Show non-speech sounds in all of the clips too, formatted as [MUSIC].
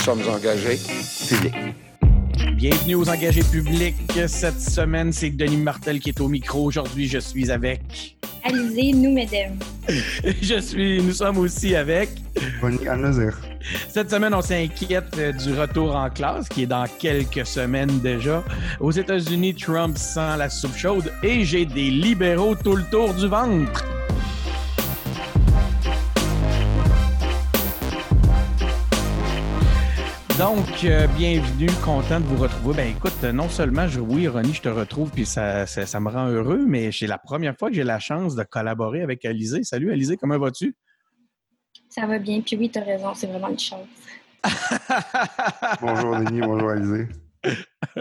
sommes engagés publics. Bienvenue aux engagés publics. Cette semaine, c'est Denis Martel qui est au micro. Aujourd'hui, je suis avec. Alizé, nous, [LAUGHS] mesdames. je suis, nous sommes aussi avec. Alnazir. Cette semaine, on s'inquiète du retour en classe, qui est dans quelques semaines déjà. Aux États-Unis, Trump sent la soupe chaude et j'ai des libéraux tout le tour du ventre. Donc, euh, bienvenue, content de vous retrouver. Ben écoute, non seulement, je, oui, Ronnie, je te retrouve, puis ça, ça, me rend heureux, mais c'est la première fois que j'ai la chance de collaborer avec Alizé. Salut Alizé, comment vas-tu? Ça va bien, puis oui, tu as raison, c'est vraiment une chance. [LAUGHS] bonjour Denis, bonjour Alizé. [LAUGHS]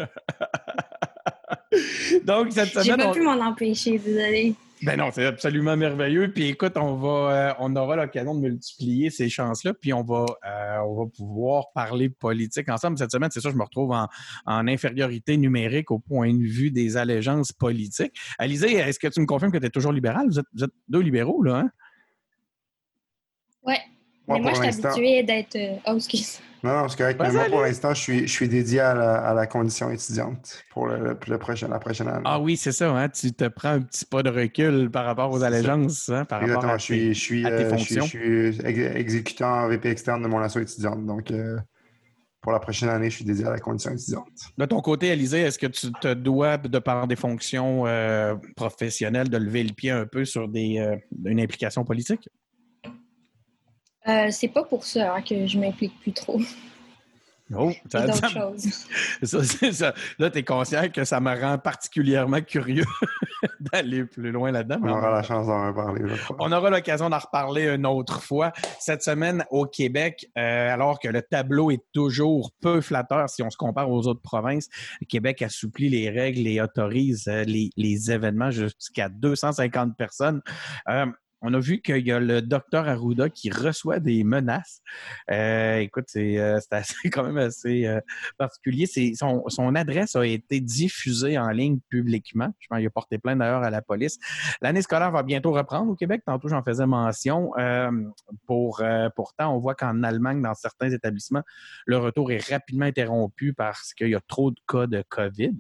Donc, cette semaine. J'ai pas pu m'en empêcher, désolé. Ben non, c'est absolument merveilleux. Puis écoute, on va, euh, on aura l'occasion de multiplier ces chances-là, puis on va, euh, on va pouvoir parler politique ensemble. Cette semaine, c'est ça, je me retrouve en, infériorité numérique au point de vue des allégeances politiques. Alizé, est-ce que tu me confirmes que tu es toujours libéral? Vous êtes, deux libéraux, là, hein? Oui. Mais moi, je suis habituée d'être. Euh, oh, excuse. Non, non, c'est correct. Mais moi, pour l'instant, je suis, je suis dédié à la, condition étudiante pour le, prochain, la prochaine année. Ah oui, c'est ça. Hein? Tu te prends un petit pas de recul par rapport aux allégeances, hein? par rapport à, je suis, je suis, euh, Je suis, exécutant VP externe de mon asso étudiante. Donc, euh, pour la prochaine année, je suis dédié à la condition étudiante. De ton côté, Alizé, est-ce que tu te dois, de par des fonctions euh, professionnelles, de lever le pied un peu sur des, une implication politique? Euh, c'est pas pour ça hein, que je m'implique plus trop. Oh, [LAUGHS] [LAUGHS] ça, d'autres choses. Ça, ça. Là, tu es conscient que ça me rend particulièrement curieux [LAUGHS] d'aller plus loin là-dedans. On aura la chance d'en reparler. On aura l'occasion d'en reparler une autre fois. Cette semaine, au Québec, euh, alors que le tableau est toujours peu flatteur si on se compare aux autres provinces, le Québec assouplit les règles et autorise euh, les, les événements jusqu'à 250 personnes. Euh, on a vu qu'il y a le docteur Arruda qui reçoit des menaces. Euh, écoute, c'est euh, [LAUGHS] quand même assez euh, particulier. Son, son, adresse a été diffusée en ligne publiquement. Je pense qu'il a porté plainte d'ailleurs à la police. L'année scolaire va bientôt reprendre au Québec. Tantôt, j'en faisais mention. pour, pourtant, on voit qu'en Allemagne, dans certains établissements, le retour est rapidement interrompu parce qu'il y a trop de cas de COVID.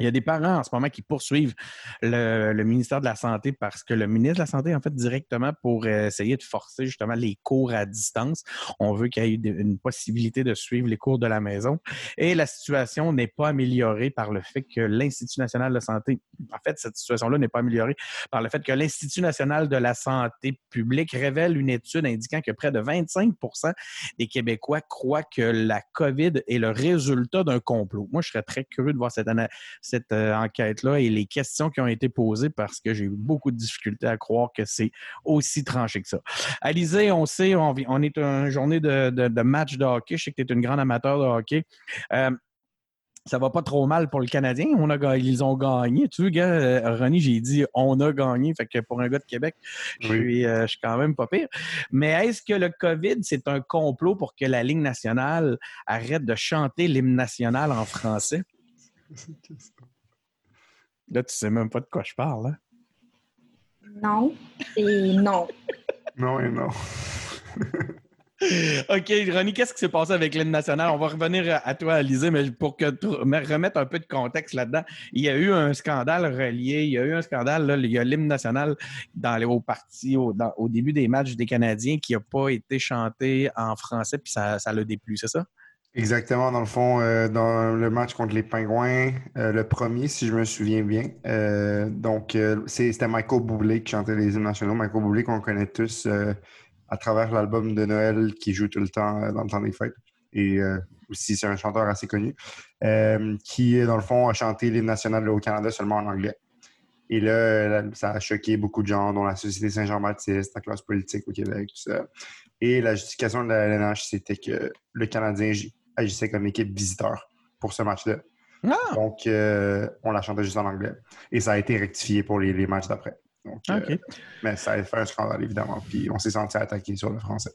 Il y a des parents en ce moment qui poursuivent le, ministère de la Santé parce que le ministre de la Santé, en fait, directement pour essayer de forcer justement les cours à distance. On veut qu'il y ait une possibilité de suivre les cours de la maison. Et la situation n'est pas améliorée par le fait que l'Institut national de santé, en fait, cette situation-là n'est pas améliorée par le fait que l'Institut national de la santé publique révèle une étude indiquant que près de 25% des Québécois croient que la COVID est le résultat d'un complot. Moi, je serais très curieux de voir cette, année cette euh, enquête-là et les questions qui ont été posées parce que j'ai eu beaucoup de difficultés à croire que c'est aussi tranché que ça. Alizé, on sait, on, est une journée de, match de hockey. Je sais que tu es une grande amateur de hockey. Euh, ça va pas trop mal pour le Canadien. On a, ils ont gagné. Tu vois, gars, euh, René, j'ai dit on a gagné. Fait que pour un gars de Québec, je, suis, je suis quand même pas pire. Mais est-ce que le COVID, c'est un complot pour que la Ligue nationale arrête de chanter l'hymne national en français? [LAUGHS] Là, tu sais même pas de quoi je parle. Hein? Non et non. [LAUGHS] non et non. [LAUGHS] OK, Ronnie, qu'est-ce qui s'est passé avec l'hymne national? On va revenir à toi, Alizé, mais pour que remettre un peu de contexte là-dedans, il y a eu un scandale relié, il y a eu un scandale, là, il y a l'hymne national dans les hauts partis au, début des matchs des Canadiens qui n'a pas été chanté en français, puis ça, ça l'a déplu, c'est ça? Exactement, dans le fond, euh, dans le match contre les Pingouins, euh, le premier, si je me souviens bien. Euh, donc, c'était Michael Bublé qui chantait les hymnes nationaux. Michael Bublé qu'on connaît tous à travers l'album de Noël qui joue tout le temps dans le temps des fêtes. Et aussi, c'est un chanteur assez connu qui, dans le fond, a chanté l'hymne national au Canada seulement en anglais. Et là, ça a choqué beaucoup de gens, dont la Société Saint-Jean-Baptiste, la classe politique au Québec, tout ça. Et la justification de la LNH, c'était que le Canadien agissait comme équipe visiteur pour ce match-là. Ah! Donc, euh, on la chantait juste en anglais. Et ça a été rectifié pour les, matchs d'après. Donc, euh, mais ça a fait un scandale, évidemment. Puis on s'est senti attaqué sur le français.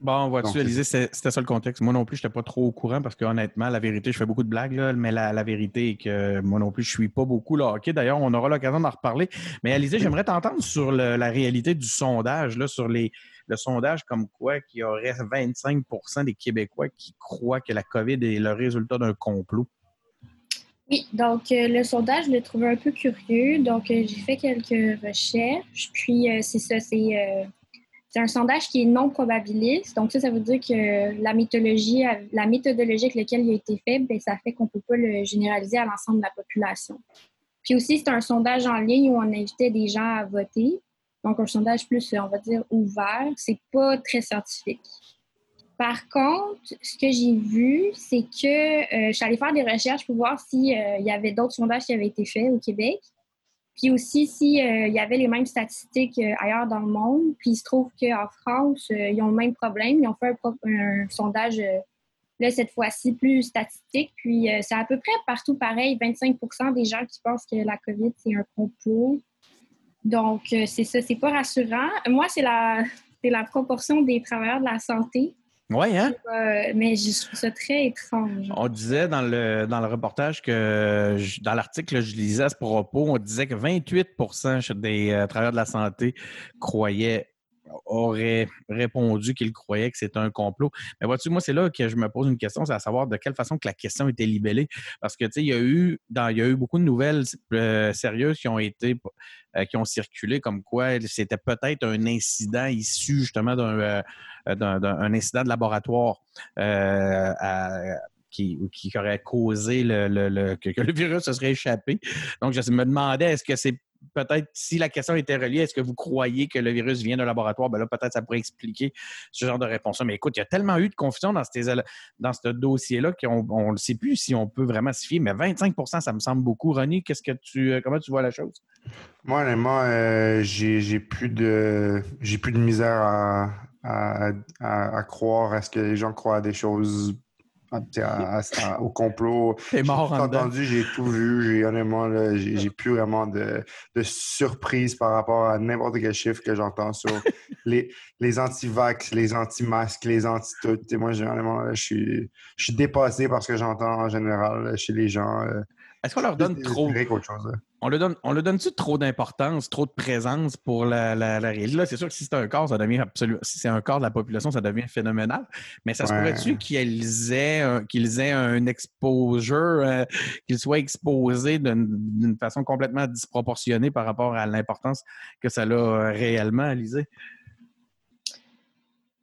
Bon, vois-tu, Alizé, c'était ça le contexte. Moi non plus, je n'étais pas trop au courant parce que honnêtement, la vérité, je fais beaucoup de blagues, là, mais la, vérité est que moi non plus, je ne suis pas beaucoup là. OK, d'ailleurs, on aura l'occasion d'en reparler. Mais Alizé, j'aimerais t'entendre sur la réalité du sondage, là, sur les, le sondage comme quoi qu'il y aurait 25% des Québécois qui croient que la COVID est le résultat d'un complot. Oui, donc euh, le sondage, je l'ai trouvé un peu curieux. Donc, euh, j'ai fait quelques recherches. Puis, euh, c'est ça, c'est un sondage qui est non probabiliste. Donc, ça, ça veut dire que la méthodologie, la méthodologie avec laquelle il a été fait, bien, ça fait qu'on ne peut pas le généraliser à l'ensemble de la population. Puis aussi, c'est un sondage en ligne où on invitait des gens à voter. Donc, un sondage plus, on va dire, ouvert. C'est pas très scientifique. Par contre, ce que j'ai vu, c'est que euh, je suis allée faire des recherches pour voir s'il euh, y avait d'autres sondages qui avaient été faits au Québec. Puis aussi, s'il euh, y avait les mêmes statistiques euh, ailleurs dans le monde, puis il se trouve qu'en France, euh, ils ont le même problème. Ils ont fait un, sondage, là, cette fois-ci, plus statistique. Puis c'est à peu près partout pareil, 25% des gens qui pensent que la COVID, c'est un complot. Donc, c'est ça, c'est pas rassurant. Moi, c'est la, la proportion des travailleurs de la santé oui, hein? mais je trouve ça très étrange. On disait dans le, dans le reportage que, dans l'article, je lisais à ce propos, on disait que 28% des euh, travailleurs de la santé croyaient aurait répondu qu'il croyait que c'était un complot. Mais vois-tu, moi, c'est là que je me pose une question, c'est à savoir de quelle façon que la question était libellée. Parce que, tu sais, il y a eu, il y a eu beaucoup de nouvelles euh, sérieuses qui ont été, euh, qui ont circulé comme quoi c'était peut-être un incident issu justement d'un, euh, incident de laboratoire. qui, qui, aurait causé le, que, le virus se serait échappé. Donc, je me demandais, est-ce que c'est peut-être, si la question était reliée, est-ce que vous croyez que le virus vient d'un laboratoire? Ben là, peut-être ça pourrait expliquer ce genre de réponse Mais écoute, il y a tellement eu de confusion dans, dans ce dossier-là qu'on ne sait plus si on peut vraiment s'y fier. Mais 25% ça me semble beaucoup. Ronnie, qu'est-ce que tu, euh, comment tu vois la chose? Moi, honnêtement, euh, j'ai plus de j'ai plus de misère à, à, croire à ce que les gens croient à des choses au complot. J'ai tout entendu, j'ai tout vu. J'ai honnêtement, j'ai plus vraiment de, de, surprise par rapport à n'importe quel chiffre que j'entends sur [LAUGHS] les, les anti-vax, les anti-masques, les anti-tout. Moi, généralement, je suis, je suis dépassé par ce que j'entends en général chez les gens. Euh, est-ce qu'on leur donne trop. On le donne, on le donne-tu trop d'importance, trop de présence pour la, la, réalité? Là, c'est sûr que si c'est un corps, ça devient absolument. Si c'est un corps de la population, ça devient phénoménal. Mais ça se pourrait-tu qu'ils aient, un, qu'ils aient un exposure, euh, qu'ils soient exposés d'une façon complètement disproportionnée par rapport à l'importance que ça a euh, réellement, Alizé?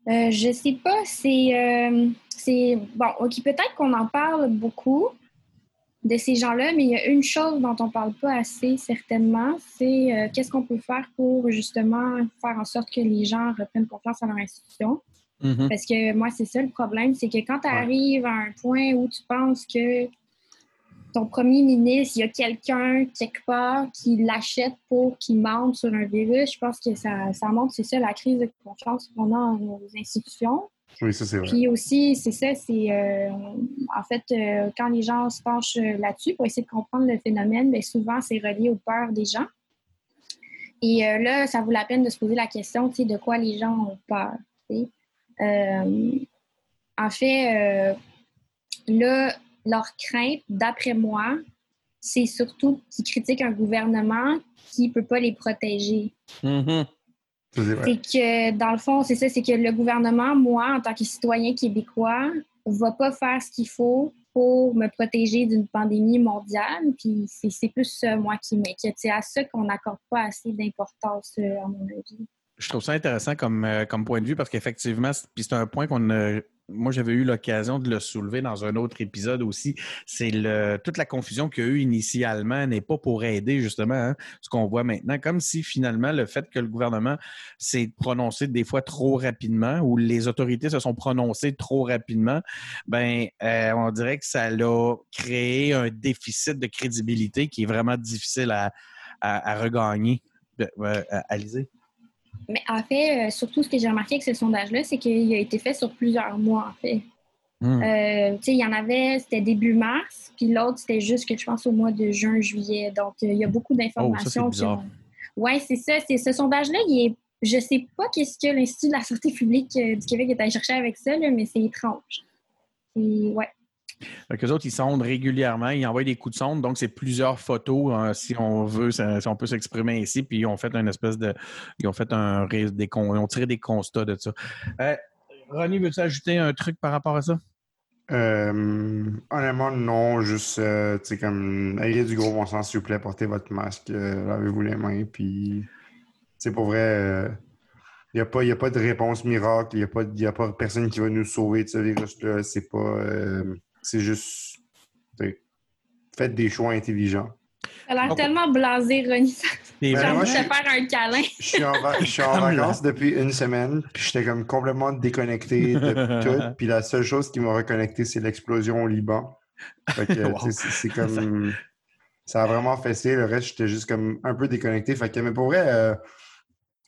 Euh, je sais pas. C'est. Euh, c'est bon, OK, peut-être qu'on en parle beaucoup de ces gens-là, mais il y a une chose dont on ne parle pas assez certainement, c'est euh, qu'est-ce qu'on peut faire pour justement faire en sorte que les gens reprennent confiance en leur institution? Mm-hmm. Parce que moi, c'est ça le problème, c'est que quand tu arrives à un point où tu penses que ton premier ministre, il y a quelqu'un quelque part qui l'achète pour qu'il mente sur un virus, je pense que ça, ça montre, c'est ça, la crise de confiance qu'on a dans nos institutions. Oui, ça, c'est vrai. Puis aussi, c'est ça, c'est euh, en fait, euh, quand les gens se penchent euh, là-dessus pour essayer de comprendre le phénomène, bien, souvent, c'est relié aux peurs des gens. Et là, ça vaut la peine de se poser la question, tu sais, de quoi les gens ont peur. en fait, là, leur crainte, d'après moi, c'est surtout qu'ils critiquent un gouvernement qui ne peut pas les protéger. Mm-hmm. C'est que, dans le fond, c'est ça, c'est que le gouvernement, moi, en tant que citoyen québécois, va pas faire ce qu'il faut pour me protéger d'une pandémie mondiale. Puis c'est plus ça, moi, qui m'inquiète. C'est à ça qu'on n'accorde pas assez d'importance, euh, à mon avis. Je trouve ça intéressant comme, euh, comme point de vue parce qu'effectivement, puis c'est un point qu'on a moi, j'avais eu l'occasion de le soulever dans un autre épisode aussi. C'est le toute la confusion qu'il y a eu initialement n'est pas pour aider justement hein, ce qu'on voit maintenant, comme si finalement le fait que le gouvernement s'est prononcé des fois trop rapidement ou les autorités se sont prononcées trop rapidement, ben euh, on dirait que ça a créé un déficit de crédibilité qui est vraiment difficile à, à, regagner. Euh, Alizé? Mais en fait, euh, surtout ce que j'ai remarqué avec ce sondage-là, c'est qu'il a été fait sur plusieurs mois, en fait. Hmm. Euh, tu sais, il y en avait, c'était début mars, puis l'autre, c'était juste que je pense au mois de juin, juillet. Donc, euh, il y a beaucoup d'informations. Oh, Oui, c'est ça. ce sondage-là, il est je sais pas qu'est-ce que l'Institut de la santé publique euh, du Québec est allé chercher avec ça, là, mais c'est étrange. Et, ouais. Donc, eux autres, ils sondent régulièrement, ils envoient des coups de sonde, donc c'est plusieurs photos, euh, si on veut, si on peut s'exprimer ici, puis ils ont fait une espèce de. Ils ont fait un des ils ont tiré des constats de ça. Euh, Ronnie, veux-tu ajouter un truc par rapport à ça? Euh, honnêtement, non. Juste, euh, tu sais, comme, ayez du gros bon sens, s'il vous plaît, portez votre masque, euh, lavez-vous les mains, puis, c'est pour vrai, il n'y a, a pas de réponse miracle, il n'y a, a pas personne qui va nous sauver de ce virus-là. C'est pas, euh, c'est juste, faites des choix intelligents. Ça a l'air tellement blasé, Ronnie. Ben, J'ai vraiment- envie de moi, te faire un câlin. Je suis en, va- je suis en [LAUGHS] Comme là. vacances depuis une semaine, puis j'étais comme complètement déconnecté de [LAUGHS] tout. Puis la seule chose qui m'a reconnecté, c'est l'explosion au Liban. Fait que, [LAUGHS] Wow. c'est comme. Ça a vraiment fessé. Le reste, j'étais juste comme un peu déconnecté. Fait que, mais pour vrai, euh,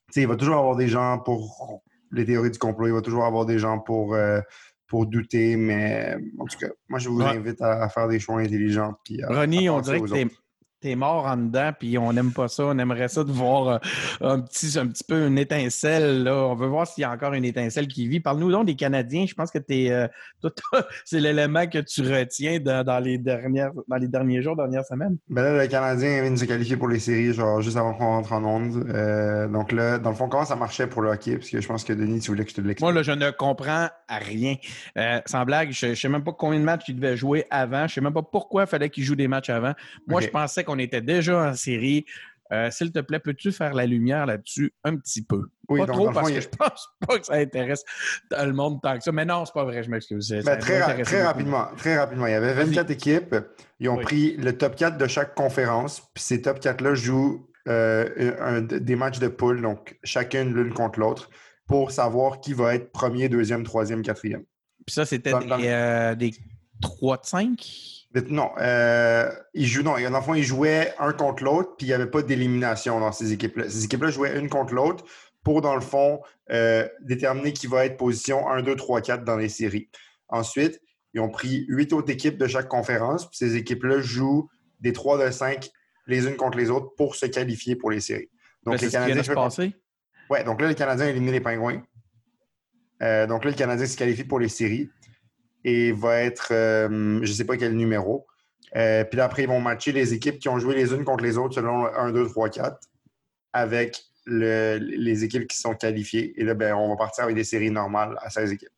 tu sais, il va toujours avoir des gens pour les théories du complot. Il va toujours avoir des gens pour, euh, pour douter. Mais en tout cas, moi, je vous Ouais. invite à, à faire des choix intelligents. Puis à- Ronnie, à on dirait que t'es, mort en dedans, puis on n'aime pas ça. On aimerait ça de voir euh, un, petit, un petit peu une étincelle. Là. On veut voir s'il y a encore une étincelle qui vit. Parle-nous donc des Canadiens. Je pense que t'es, euh, [LAUGHS] c'est l'élément que tu retiens dans, dans les, dernières, dans les derniers jours, dernières semaines. Ben là, le Canadien vient de se qualifier pour les séries, genre juste avant qu'on rentre en onde. Euh, donc là, dans le fond, comment ça marchait pour le hockey? Parce que je pense que Denis, tu voulais que je te l'explique. Moi, là, je ne comprends rien. Euh, sans blague, je ne sais même pas combien de matchs il devait jouer avant. Je ne sais même pas pourquoi il fallait qu'il joue des matchs avant. Moi, je pensais qu'on était déjà en série. Euh, S'il te plaît, peux-tu faire la lumière là-dessus un petit peu? Oui, pas donc, trop, fond, parce que a- je pense pas que ça intéresse le monde tant que ça. Mais non, c'est pas vrai, je m'excuse. Ben, très, ra- rapidement, très rapidement. Il y avait 24 équipes. Ils ont Oui. pris le top 4 de chaque conférence. Puis ces top 4-là jouent euh, un- des matchs de poule, donc chacune l'une contre l'autre, pour savoir qui va être premier, deuxième, troisième, quatrième. Puis ça, c'était des, euh, des 3 de 5? Non, euh, ils jouent, non, dans le fond, ils jouaient un contre l'autre, puis il n'y avait pas d'élimination dans ces équipes-là. Ces équipes-là jouaient une contre l'autre pour, dans le fond, euh, déterminer qui va être position 1, 2, 3, 4 dans les séries. Ensuite, ils ont pris huit autres équipes de chaque conférence, puis ces équipes-là jouent des 3 de 5 les unes contre les autres pour se qualifier pour les séries. Ben, Donc, c'est les ce qui vient de se Canadiens. passer. Ouais, donc là, les Canadiens éliminé les Pingouins. Euh, donc là, le Canadien se qualifie pour les séries et va être, euh, je ne sais pas quel numéro. Euh, puis après, ils vont matcher les équipes qui ont joué les unes contre les autres selon le 1, 2, 3, 4 avec le- les équipes qui sont qualifiées. Et là, ben, on va partir avec des séries normales à 16 équipes.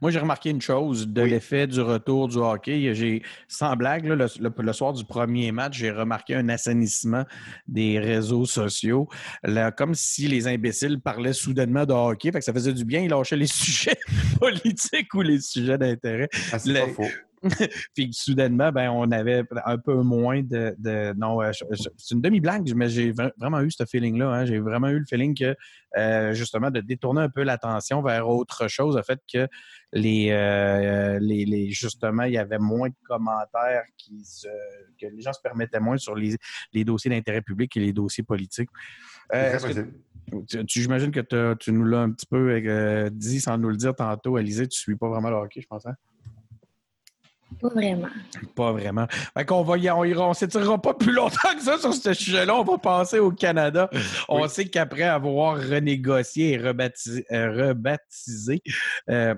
Moi, j'ai remarqué une chose de Oui. l'effet du retour du hockey. J'ai, sans blague, là, le, le- le soir du premier match, j'ai remarqué un assainissement des réseaux sociaux. Là, comme si les imbéciles parlaient soudainement de hockey. Fait que ça faisait du bien. Ils lâchaient les [LAUGHS] sujets politiques ou les sujets d'intérêt. Ah, c'est pas faux. [LAUGHS] Puis soudainement, ben, on avait un peu moins de. de- non, euh, c'est une demi-blague, mais j'ai vra- vraiment eu ce feeling-là. hein. J'ai vraiment eu le feeling que, euh, justement, de détourner un peu l'attention vers autre chose, a fait que les, euh, les, les- justement, il y avait moins de commentaires qui se, que les gens se permettaient moins sur les, les dossiers d'intérêt public et les dossiers politiques. Euh, que- tu, j'imagine que tu nous l'as un petit peu dit sans nous le dire tantôt, Alizé, tu suis pas vraiment le hockey, je pense. hein? Pas vraiment. Pas vraiment. Fait qu'on va y, on ira, on s'étirera pas plus longtemps que ça sur ce sujet-là. On va passer au Canada. On Oui. sait qu'après avoir renégocié et rebaptisé, euh, rebaptisé euh,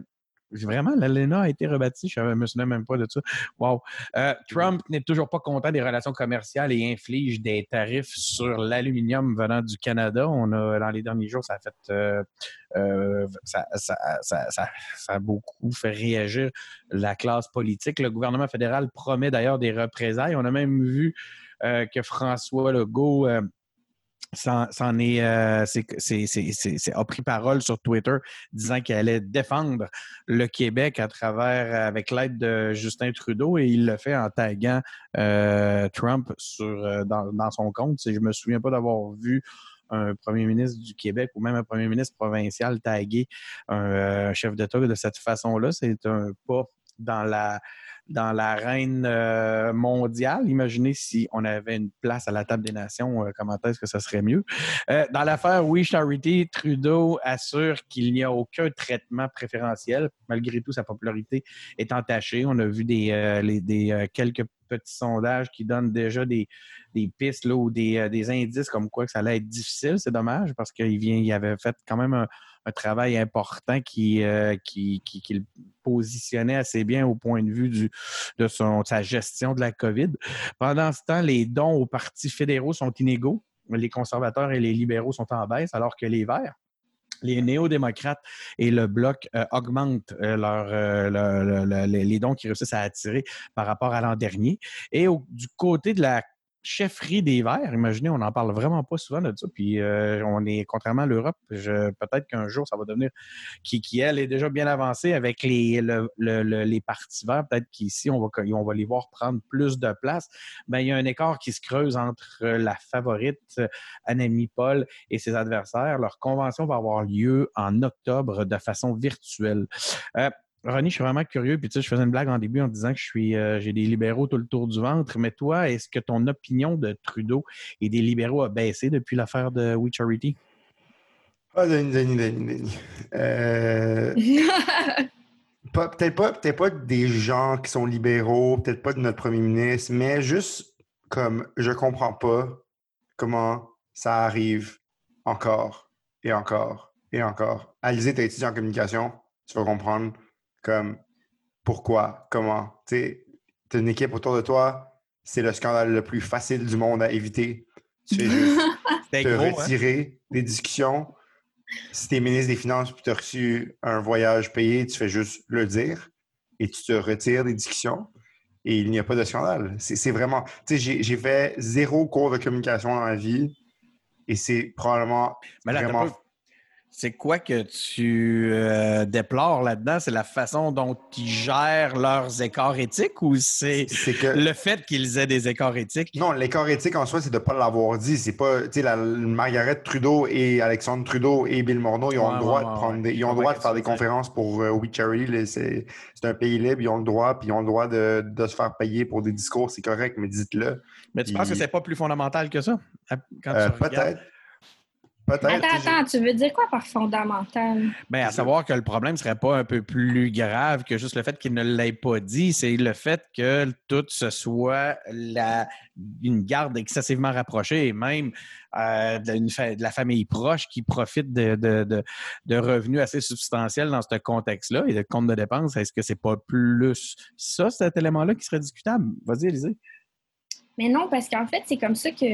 Vraiment, l'ALENA a été rebaptisée. Je ne me souviens même pas de ça. Wow. Euh, Trump n'est toujours pas content des relations commerciales et inflige des tarifs sur l'aluminium venant du Canada. On a, dans les derniers jours, ça a fait. euh, euh, ça, ça, ça, a beaucoup fait réagir la classe politique. Le gouvernement fédéral promet d'ailleurs des représailles. On a même vu que François Legault s'en est, euh, c'est- a pris parole sur Twitter disant qu'il allait défendre le Québec à travers, avec l'aide de Justin Trudeau et il le fait en taguant euh, Trump sur, euh, dans, dans son compte. Je me souviens pas d'avoir vu un premier ministre du Québec ou même un premier ministre provincial taguer un euh, chef d'État de cette façon-là. C'est un pas dans la dans l'arène euh, mondiale. Imaginez si on avait une place à la table des nations, euh, comment est-ce que ça serait mieux? Euh, dans l'affaire We Charity, Trudeau assure qu'il n'y a aucun traitement préférentiel. Malgré tout, sa popularité est entachée. On a vu des, des quelques petits sondages qui donnent déjà des, pistes là, ou des, indices comme quoi que ça allait être difficile. C'est dommage parce qu'il avait fait quand même un, un travail important euh, qui, qui, qui, le positionnait assez bien au point de vue de son, sa gestion de la COVID. Pendant ce temps, les dons aux partis fédéraux sont inégaux. Les conservateurs et les libéraux sont en baisse, alors que les Verts, les néo-démocrates et le bloc euh, augmentent euh, les dons qu'ils réussissent à attirer par rapport à l'an dernier. Et au, du côté de la chefferie des Verts. Imaginez, on n'en parle vraiment pas souvent de ça. Puis euh, on est, contrairement à l'Europe, peut-être qu'un jour, ça va devenir qui, qui, elle, est déjà bien avancée avec les, le, le, les partis verts. Peut-être qu'ici, on va, on va les voir prendre plus de place. Ben, il y a un écart qui se creuse entre la favorite Annemie Paul et ses adversaires. Leur convention va avoir lieu en octobre de façon virtuelle. Euh, Ronnie, je suis vraiment curieux. Puis tu sais, je faisais une blague en début en disant que je suis, euh, j'ai des libéraux tout le tour du ventre. Mais toi, est-ce que ton opinion de Trudeau et des libéraux a baissé depuis l'affaire de We Charity? Ah, Denis, Denis, Denis, Denis. Euh... [LAUGHS] peut-être pas, peut pas des gens qui sont libéraux, peut-être pas de notre premier ministre, mais juste comme je comprends pas comment ça arrive encore et encore et encore. Alizé, t'es étudiant en communication, tu vas comprendre comme pourquoi, comment. Tu as une équipe autour de toi, c'est le scandale le plus facile du monde à éviter. Tu fais juste [LAUGHS] te gros, retirer hein? des discussions. Si tu es ministre des Finances et tu as reçu un voyage payé, tu fais juste le dire et tu te retires des discussions et il n'y a pas de scandale. C'est vraiment. Tu sais, j'ai fait zéro cours de communication dans ma vie et c'est probablement. Mais là, vraiment c'est quoi que tu euh, déplores là-dedans? C'est la façon dont ils gèrent leurs écarts éthiques ou c'est que... le fait qu'ils aient des écarts éthiques? Non, l'écart éthique en soi, c'est de ne pas l'avoir dit. C'est pas, tu sais, Margaret Trudeau et Alexandre Trudeau et Bill Morneau, ils ont ouais, le droit ouais, de prendre des, ils ont le droit de faire des conférences pour euh, We Charity. C'est un pays libre, ils ont le droit, puis ils ont le droit de, de se faire payer pour des discours, c'est correct, mais dites-le. Mais tu puis... penses que c'est pas plus fondamental que ça? Euh, Peut-être. Attends, attends, tu veux dire quoi par fondamental? Bien, à savoir que le problème ne serait pas un peu plus grave que juste le fait qu'il ne l'ait pas dit, c'est le fait que tout ce soit la, une garde excessivement rapprochée et même euh, de, de, la famille proche qui profite de, de, de, revenus assez substantiels dans ce contexte-là et de compte de dépenses. Est-ce que c'est pas plus ça, cet élément-là, qui serait discutable? Vas-y, Élisée. Mais non, parce qu'en fait, c'est comme ça que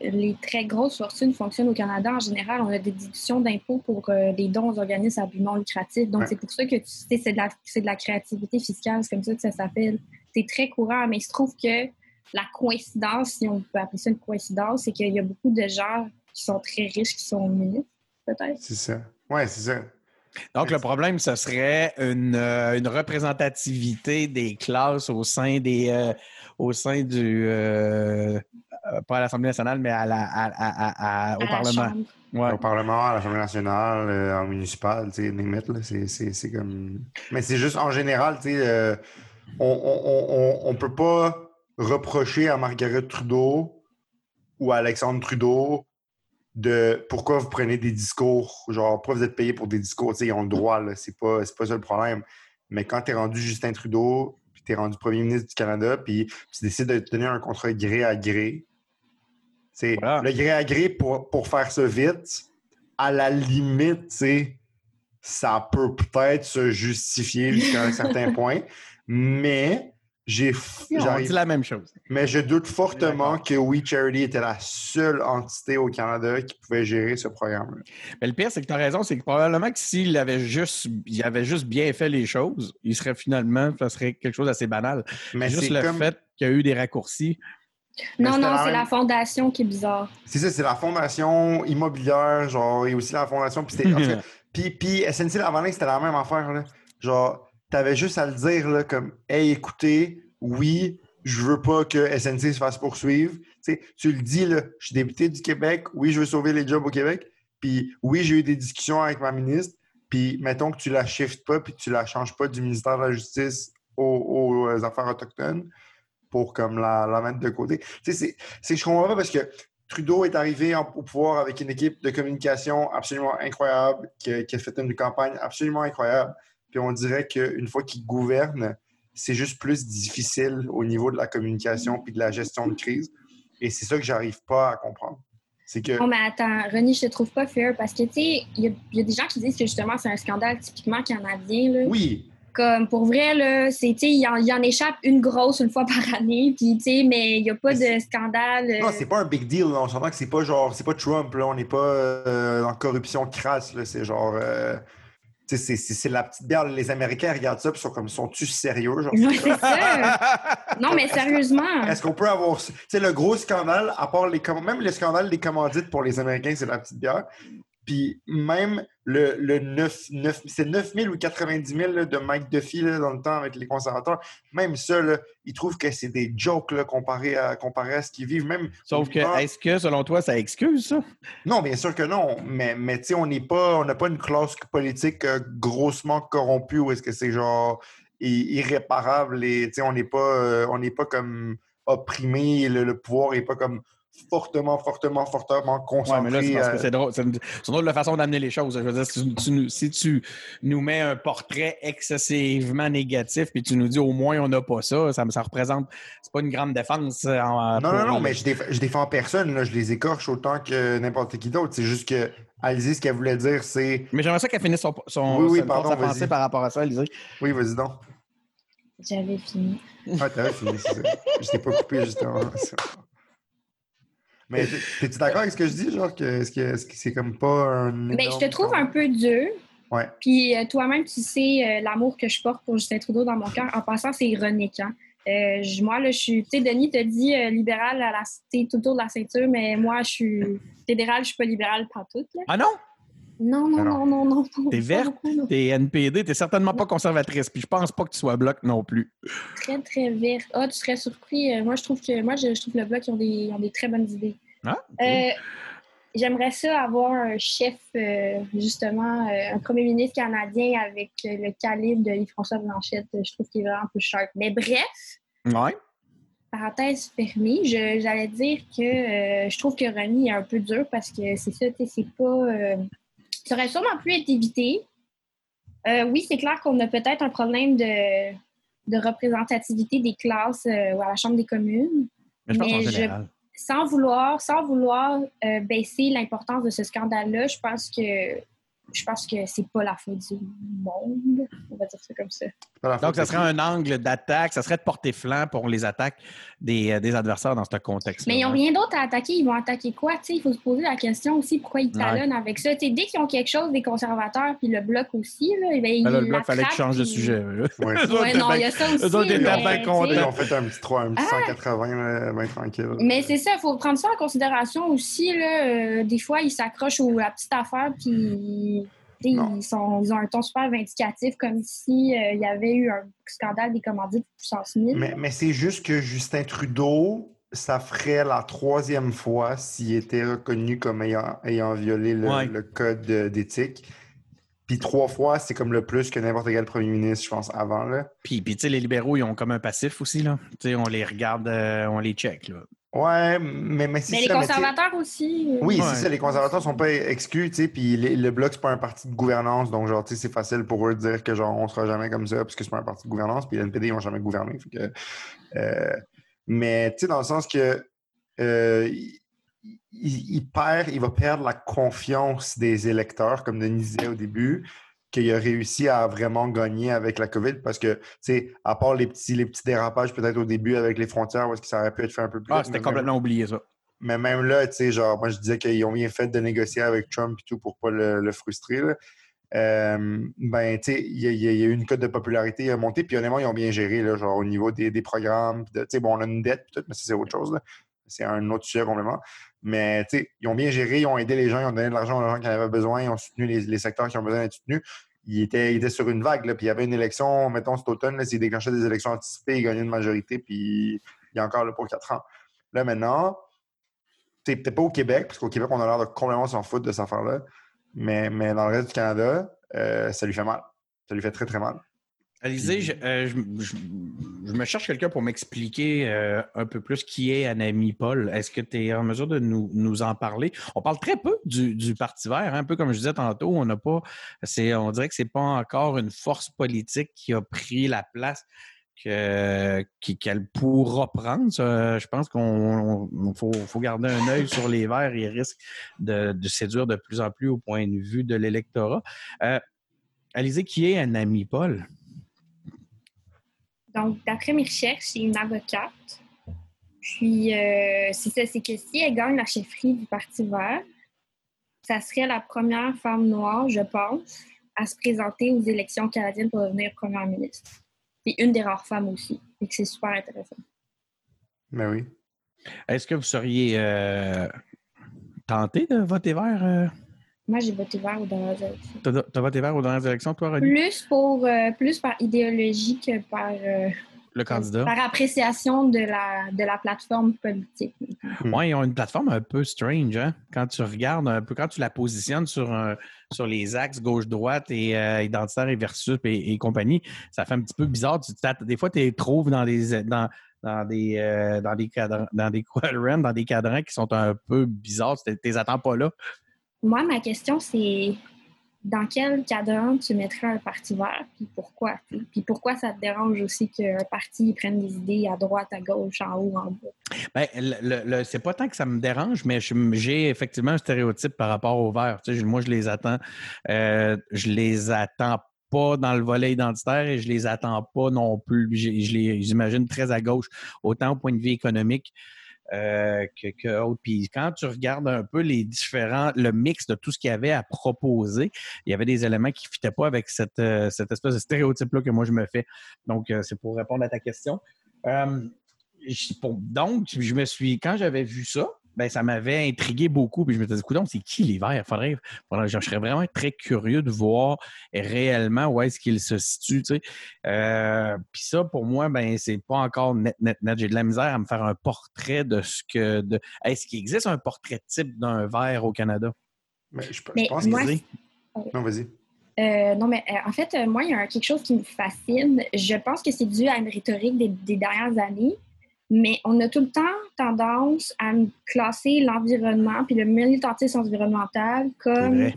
les très grosses fortunes fonctionnent au Canada. En général, on a des déductions d'impôts pour euh, des dons aux organismes à but non lucratif. Donc, ouais. c'est pour ça que tu sais, c'est de, la, de la créativité fiscale, c'est comme ça que ça s'appelle. C'est très courant, mais il se trouve que la coïncidence, si on peut appeler ça une coïncidence, c'est qu'il y a beaucoup de gens qui sont très riches qui sont ministres, peut-être. C'est ça. Oui, c'est ça. Donc, le problème, ce serait une, euh, une, représentativité des classes au sein des euh, au sein du euh, pas à l'Assemblée nationale, mais à la, à, à, au à Parlement. Ouais. Au Parlement, à l'Assemblée nationale, euh, en municipal, tu sais, c'est comme. Mais c'est juste en général, tu sais, on ne peut pas reprocher à Margaret Trudeau ou à Alexandre Trudeau de pourquoi vous prenez des discours, genre pourquoi vous êtes payé pour des discours, ils ont le droit, c'est pas, pas ça le problème. Mais quand tu es rendu Justin Trudeau, puis tu es rendu premier ministre du Canada, puis tu décides de tenir un contrat gré à gré, c'est voilà. le gré à gré pour, pour faire ça vite, à la limite, ça peut peut-être se justifier jusqu'à un certain [LAUGHS] point, mais j'ai on dit la même chose. Mais je doute fortement que We Charity était la seule entité au Canada qui pouvait gérer ce programme-là. Mais le pire, c'est que tu as raison, c'est que probablement que s'il avait juste il avait juste bien fait les choses, il serait finalement, ça serait quelque chose d'assez banal. Mais juste le comme... fait qu'il y a eu des raccourcis. Non, non, c'est la, la fondation qui est bizarre. C'est ça, c'est la fondation immobilière, genre, et aussi la fondation. Puis, fait, [LAUGHS] puis, puis SNC Lavalin, c'était la même affaire. Là. Genre, t'avais juste à le dire là, comme Hey, écoutez, oui, je veux pas que SNC se fasse poursuivre. Tu le dis, là, je suis député du Québec, oui, je veux sauver les jobs au Québec. Puis oui, j'ai eu des discussions avec ma ministre. Puis mettons que tu la shiftes pas puis tu la changes pas du ministère de la Justice aux, aux affaires autochtones pour comme la, mettre de côté. Tu sais, c'est- je comprends pas parce que Trudeau est arrivé au pouvoir avec une équipe de communication absolument incroyable, qui a fait une campagne absolument incroyable. Puis on dirait qu'une fois qu'il gouverne, c'est juste plus difficile au niveau de la communication puis de la gestion de crise. Et c'est ça que j'arrive pas à comprendre. C'est que Non, mais attends, René, je te trouve pas fair parce que, tu sais, il y, a- y des gens qui disent que justement, c'est un scandale typiquement canadien. Là. oui, Comme pour vrai, là, c'est, tu sais, il en, il en échappe une grosse une fois par année, puis, tu sais, mais il n'y a pas Mais de scandale. euh, non, c'est pas un big deal. là. On s'entend que c'est pas genre, c'est pas Trump. Là. On n'est pas euh, en corruption crasse. là. C'est genre, euh, c'est- la petite bière. Les Américains regardent ça, ils sont comme, sont-tu sérieux? Genre, Ouais, c'est ça. [LAUGHS] non, mais sérieusement. Est-ce qu'on peut avoir. Tu sais, le gros scandale, à part les. Même le scandale des commandites pour les Américains, c'est la petite bière. Puis même le, le 9, 9 c'est 9 000 ou 90 000 là, de Mike Duffy là, dans le temps avec les conservateurs. Même ça, là, ils trouvent que c'est des jokes là, comparé, à, comparé à ce qu'ils vivent. Même, Sauf que, est-ce que, selon toi, ça excuse ça? Non, bien sûr que non. Mais, mais tu sais, on n'est pas, on n'a pas une classe politique euh, grossement corrompue ou est-ce que c'est genre irréparable et tu sais, on n'est pas, euh, on n'est pas comme opprimé. Le, le pouvoir n'est pas comme fortement, fortement, fortement Ouais, concentré. mais là, c'est parce que euh, c'est drôle. C'est une, drôle de façon d'amener les choses. Je veux dire, si tu, nous- si tu nous mets un portrait excessivement négatif puis tu nous dis au moins on n'a pas ça, ça, ça représente. C'est pas une grande défense. euh, En, Non, non, non, mais je, déf- je défends personne. Là. Je les écorche autant que n'importe qui d'autre. C'est juste que Alizé, ce qu'elle voulait dire, c'est. Mais j'aimerais ça qu'elle finisse son, son, Oui, oui, son- pardon, sa vas-y. pensée par rapport à ça, Alizé. Oui, vas-y donc. J'avais fini. Ah, t'avais fini, c'est ça. Je t'ai pas coupé justement. [LAUGHS] Mais t'es- t'es-tu d'accord avec ce que je dis? Genre, que, c'est comme pas un. Mais je te trouve un peu dur. Ouais. Puis euh, toi-même, tu sais euh, l'amour que je porte pour Justin Trudeau dans mon cœur. En passant, c'est ironique. Hein? Euh, je- moi, là, je suis. Tu sais, Denis te dit euh, libéral à la, tu sais, tout autour de la ceinture, mais moi, je suis fédérale, je suis pas libérale partout. Là. Ah non? Non, non, Ah non, non, non. non, T'es verte? T'es NPD, t'es certainement pas conservatrice. Puis je pense pas que tu sois bloc non plus. Très, très verte. Ah, tu serais surpris. Euh, moi, je trouve que moi, je, je trouve que le Bloc, ils ont des, ils ont des très bonnes idées. Ah, Euh, J'aimerais ça avoir un chef, euh, justement, euh, un premier ministre canadien avec euh, le calibre de Yves-François Blanchette. Je trouve qu'il est vraiment un peu sharp. Mais bref, Ouais. parenthèse fermée, je- j'allais dire que je trouve que René est un peu dur parce que c'est ça, tu c'est pas. ça aurait sûrement pu être évité. Oui, c'est clair qu'on a peut-être un problème de, de représentativité des classes à la Chambre des communes. Mais je pense Mais en je- général. Sans vouloir, sans vouloir euh, baisser l'importance de ce scandale-là, je pense que je pense que c'est pas la faute du monde. On va dire ça comme ça. Donc, ça serait un angle d'attaque, ça serait de porter flanc pour les attaques des, euh, des adversaires dans ce contexte-là. Mais ils n'ont rien d'autre à attaquer. Ils vont attaquer quoi? Tu sais, il faut se poser la question aussi pourquoi ils Ouais. talonnent avec ça? Tu sais, dès qu'ils ont quelque chose, des conservateurs, puis le bloc aussi, là, eh Ben là, ils le bloc, fallait que tu l'attrapent, changes de sujet. Ouais. [LAUGHS] Étaient non, il y a ça aussi. eux autres étaient bien contents. Ils ont fait un petit 3, un petit Ah! 180, là, bien tranquille. Mais c'est ça, il faut prendre ça en considération aussi. Là, Euh, des fois, ils s'accrochent à la petite affaire, puis. Ils, sont, ils ont un ton super vindicatif, comme si euh, il y avait eu un scandale des commandites puissance 1000. Mais, mais c'est juste que Justin Trudeau, ça ferait la troisième fois s'il était reconnu comme ayant, ayant violé le, Ouais. le code d'éthique. Puis trois fois, c'est comme le plus que n'importe quel premier ministre, je pense, avant. Là. Puis, puis tu sais, les libéraux, ils ont comme un passif aussi. Là. Tu sais, on les regarde, euh, on les check. Là. Ouais, mais, mais c'est Mais les ça. mais conservateurs aussi. Oui, Ouais. c'est ça. Les conservateurs sont pas exclus, tu sais, puis les- le Bloc, c'est pas un parti de gouvernance, donc genre, tu sais, c'est facile pour eux de dire que genre, on sera jamais comme ça, parce que c'est pas un parti de gouvernance, puis l'NPD, ils ont jamais que, euh, mais, tu sais, dans le sens que euh, il, il- il perd, il va perdre la confiance des électeurs, comme Denis disait au début, qu'il a réussi à vraiment gagner avec la COVID, parce que, tu sais, à part les petits, les petits dérapages peut-être au début avec les frontières, où est-ce que ça aurait pu être fait un peu plus Ah, c'était même- complètement oublié, ça. mais même là, tu sais, genre, moi, je disais qu'ils ont bien fait de négocier avec Trump et tout pour pas le, le frustrer. là. Euh, ben, tu sais, il y, a- y y eu une cote de popularité à monter, puis honnêtement, ils ont bien géré, là, genre, au niveau des, des programmes. Tu sais, bon, on a une dette, peut-être, mais ça, c'est autre chose. C'est un autre sujet complètement. Mais, ils ont bien géré, ils ont aidé les gens, ils ont donné de l'argent aux gens qui en avaient besoin, ils ont soutenu les, secteurs qui ont besoin d'être soutenus. Ils étaient, ils étaient sur une vague, là, puis il y avait une élection, mettons, cet automne, s'ils déclenchaient des élections anticipées, ils gagnaient une majorité, puis il est encore là pour quatre ans. Là, maintenant, peut-être pas au Québec, parce qu'au Québec, on a l'air de complètement s'en foutre de cette affaire-là. Mais, mais dans le reste du Canada, euh, ça lui fait mal. Ça lui fait très, très mal. Alizé, je, euh, je- je- je me cherche quelqu'un pour m'expliquer euh, un peu plus qui est Anami Paul. Est-ce que tu es en mesure de nous, nous en parler? On parle très peu du, du Parti vert, hein, un peu comme je disais tantôt. On n'a pas, on dirait que c'est pas encore une force politique qui a pris la place qu'elle pourra prendre. Ça, je pense qu'on on- on- faut, faut garder un œil sur les verts. Ils risquent de, de séduire de plus en plus au point de vue de l'électorat. Euh, Alizé, qui est Anami Paul? Donc, d'après mes recherches, c'est une avocate. Puis, euh, c'est ça, c'est que si elle gagne la chefferie du Parti vert, ça serait la première femme noire, je pense, à se présenter aux élections canadiennes pour devenir première ministre. C'est une des rares femmes aussi. Et que c'est super intéressant. Mais oui. Est-ce que vous seriez euh, tenté de voter vert? euh? Moi, j'ai voté vert aux dernières élections. T'as t'as voté vert aux dernières élections, toi, René? Plus, pour, euh, plus par idéologie que par, euh, Le candidat? par appréciation de la, de la plateforme politique. Oui, ils ont une plateforme un peu strange, hein? Quand tu regardes un peu, quand tu la positionnes sur, un- sur les axes gauche-droite et euh, identitaire et versus et, et compagnie, ça fait un petit peu bizarre. Tu, des fois, tu les trouves dans des dans, dans des euh, dans des cadrans, dans des [LAUGHS] quadrants, dans des cadrans qui sont un peu bizarres. Tu les attends pas là. Moi, ma question, c'est dans quel cadran tu mettrais un parti vert, puis pourquoi? Puis pourquoi ça te dérange aussi qu'un parti prenne des idées à droite, à gauche, en haut, en bas? Ben, le, c'est pas tant que ça me dérange, mais j'ai effectivement un stéréotype par rapport au vert. Tu sais, moi, je les attends. euh, je les attends pas dans le volet identitaire et je les attends pas non plus. Je les j'imagine très à gauche, autant au point de vue économique euh, que, autre. Puis quand tu regardes un peu les différents, le mix de tout ce qu'il y avait à proposer, il y avait des éléments qui ne fitaient pas avec cette, euh, cette espèce de stéréotype-là que moi je me fais. Donc, euh, c'est pour répondre à ta question. Euh, je- donc, je me suis, quand j'avais vu ça, ben, ça m'avait intrigué beaucoup. Puis je me dit, écoute, c'est qui les Verts? Faudrait, faudrait- je serais vraiment très curieux de voir réellement où est-ce qu'ils se situent. tu sais. Euh, puis ça, pour moi, ben, c'est pas encore net, net, net. J'ai de la misère à me faire un portrait de ce que. De, est-ce qu'il existe un portrait type d'un Vert au Canada? Mais je, pense moi, que. Non, vas-y. Euh, non, mais euh, en fait, euh, moi, il y a quelque chose qui me fascine. Je pense que c'est dû à une rhétorique des, des dernières années, mais on a tout le temps tendance à classer l'environnement puis le militantisme environnemental comme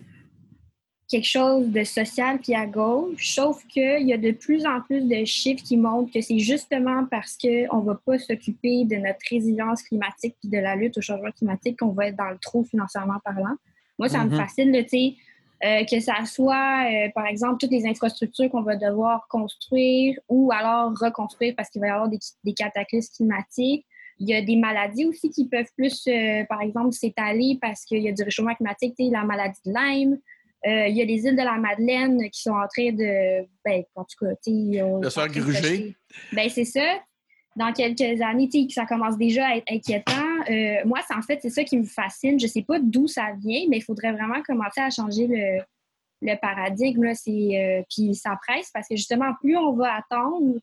quelque chose de social puis à gauche, sauf qu'il y a de plus en plus de chiffres qui montrent que c'est justement parce qu'on ne va pas s'occuper de notre résilience climatique puis de la lutte au changement climatique qu'on va être dans le trou financièrement parlant. Moi, ça me Mhm. fascine, tu sais, euh, que ça soit, euh, par exemple, toutes les infrastructures qu'on va devoir construire ou alors reconstruire parce qu'il va y avoir des, des cataclysmes climatiques. Il y a des maladies aussi qui peuvent plus, euh, par exemple, s'étaler parce qu'il y a du réchauffement climatique, la maladie de Lyme. Il y a les îles de la Madeleine qui sont en train de, ben, en tout cas, De se faire gruger. Ben, c'est ça. Dans quelques années, ça commence déjà à être inquiétant. Euh, moi, c'est en fait, c'est ça qui me fascine. Je sais pas d'où ça vient, mais il faudrait vraiment commencer à changer le, le paradigme. Là. C'est, euh, puis ça presse parce que justement, plus on va attendre,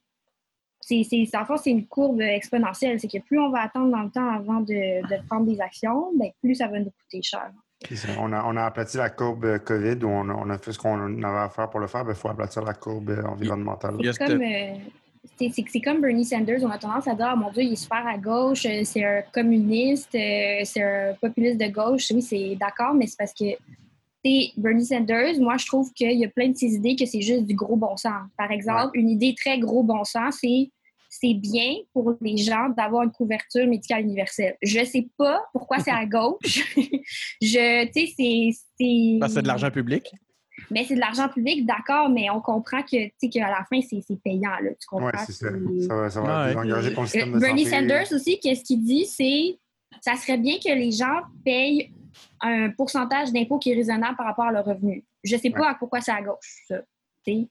c'est, c'est, en fait, c'est une courbe exponentielle. C'est que plus on va attendre dans le temps avant de, de prendre des actions, ben, plus ça va nous coûter cher. On, a, on a aplati la courbe euh, COVID où on a, on a fait ce qu'on avait à faire pour le faire. Il faut aplatir la courbe environnementale. Il y a C'est cette- comme, euh, c'est, comme Bernie Sanders. On a tendance à dire Ah, mon Dieu, il est super à gauche, euh, c'est un communiste, euh, c'est un populiste de gauche. Oui, c'est d'accord, mais c'est parce que Bernie Sanders. Moi, je trouve qu'il y a plein de ces idées que c'est juste du gros bon sens. Par exemple, une idée très gros bon sens, c'est c'est bien pour les gens d'avoir une couverture médicale universelle. Je sais pas pourquoi c'est à [LAUGHS] gauche. [LAUGHS] je, tu sais, c'est, c'est. Parce que c'est de l'argent public? Mais c'est de l'argent public, d'accord, mais on comprend que, tu sais, qu'à la fin, c'est c'est payant, là. Tu comprends? Oui, c'est ça. Ça va, ça va Ouais. désengager ton Euh, système de Bernie santé. Sanders aussi, qu'est-ce qu'il dit, c'est ça serait bien que les gens payent un pourcentage d'impôt qui est raisonnable par rapport à leur revenu. Je sais pas pourquoi c'est à gauche, ça. C'est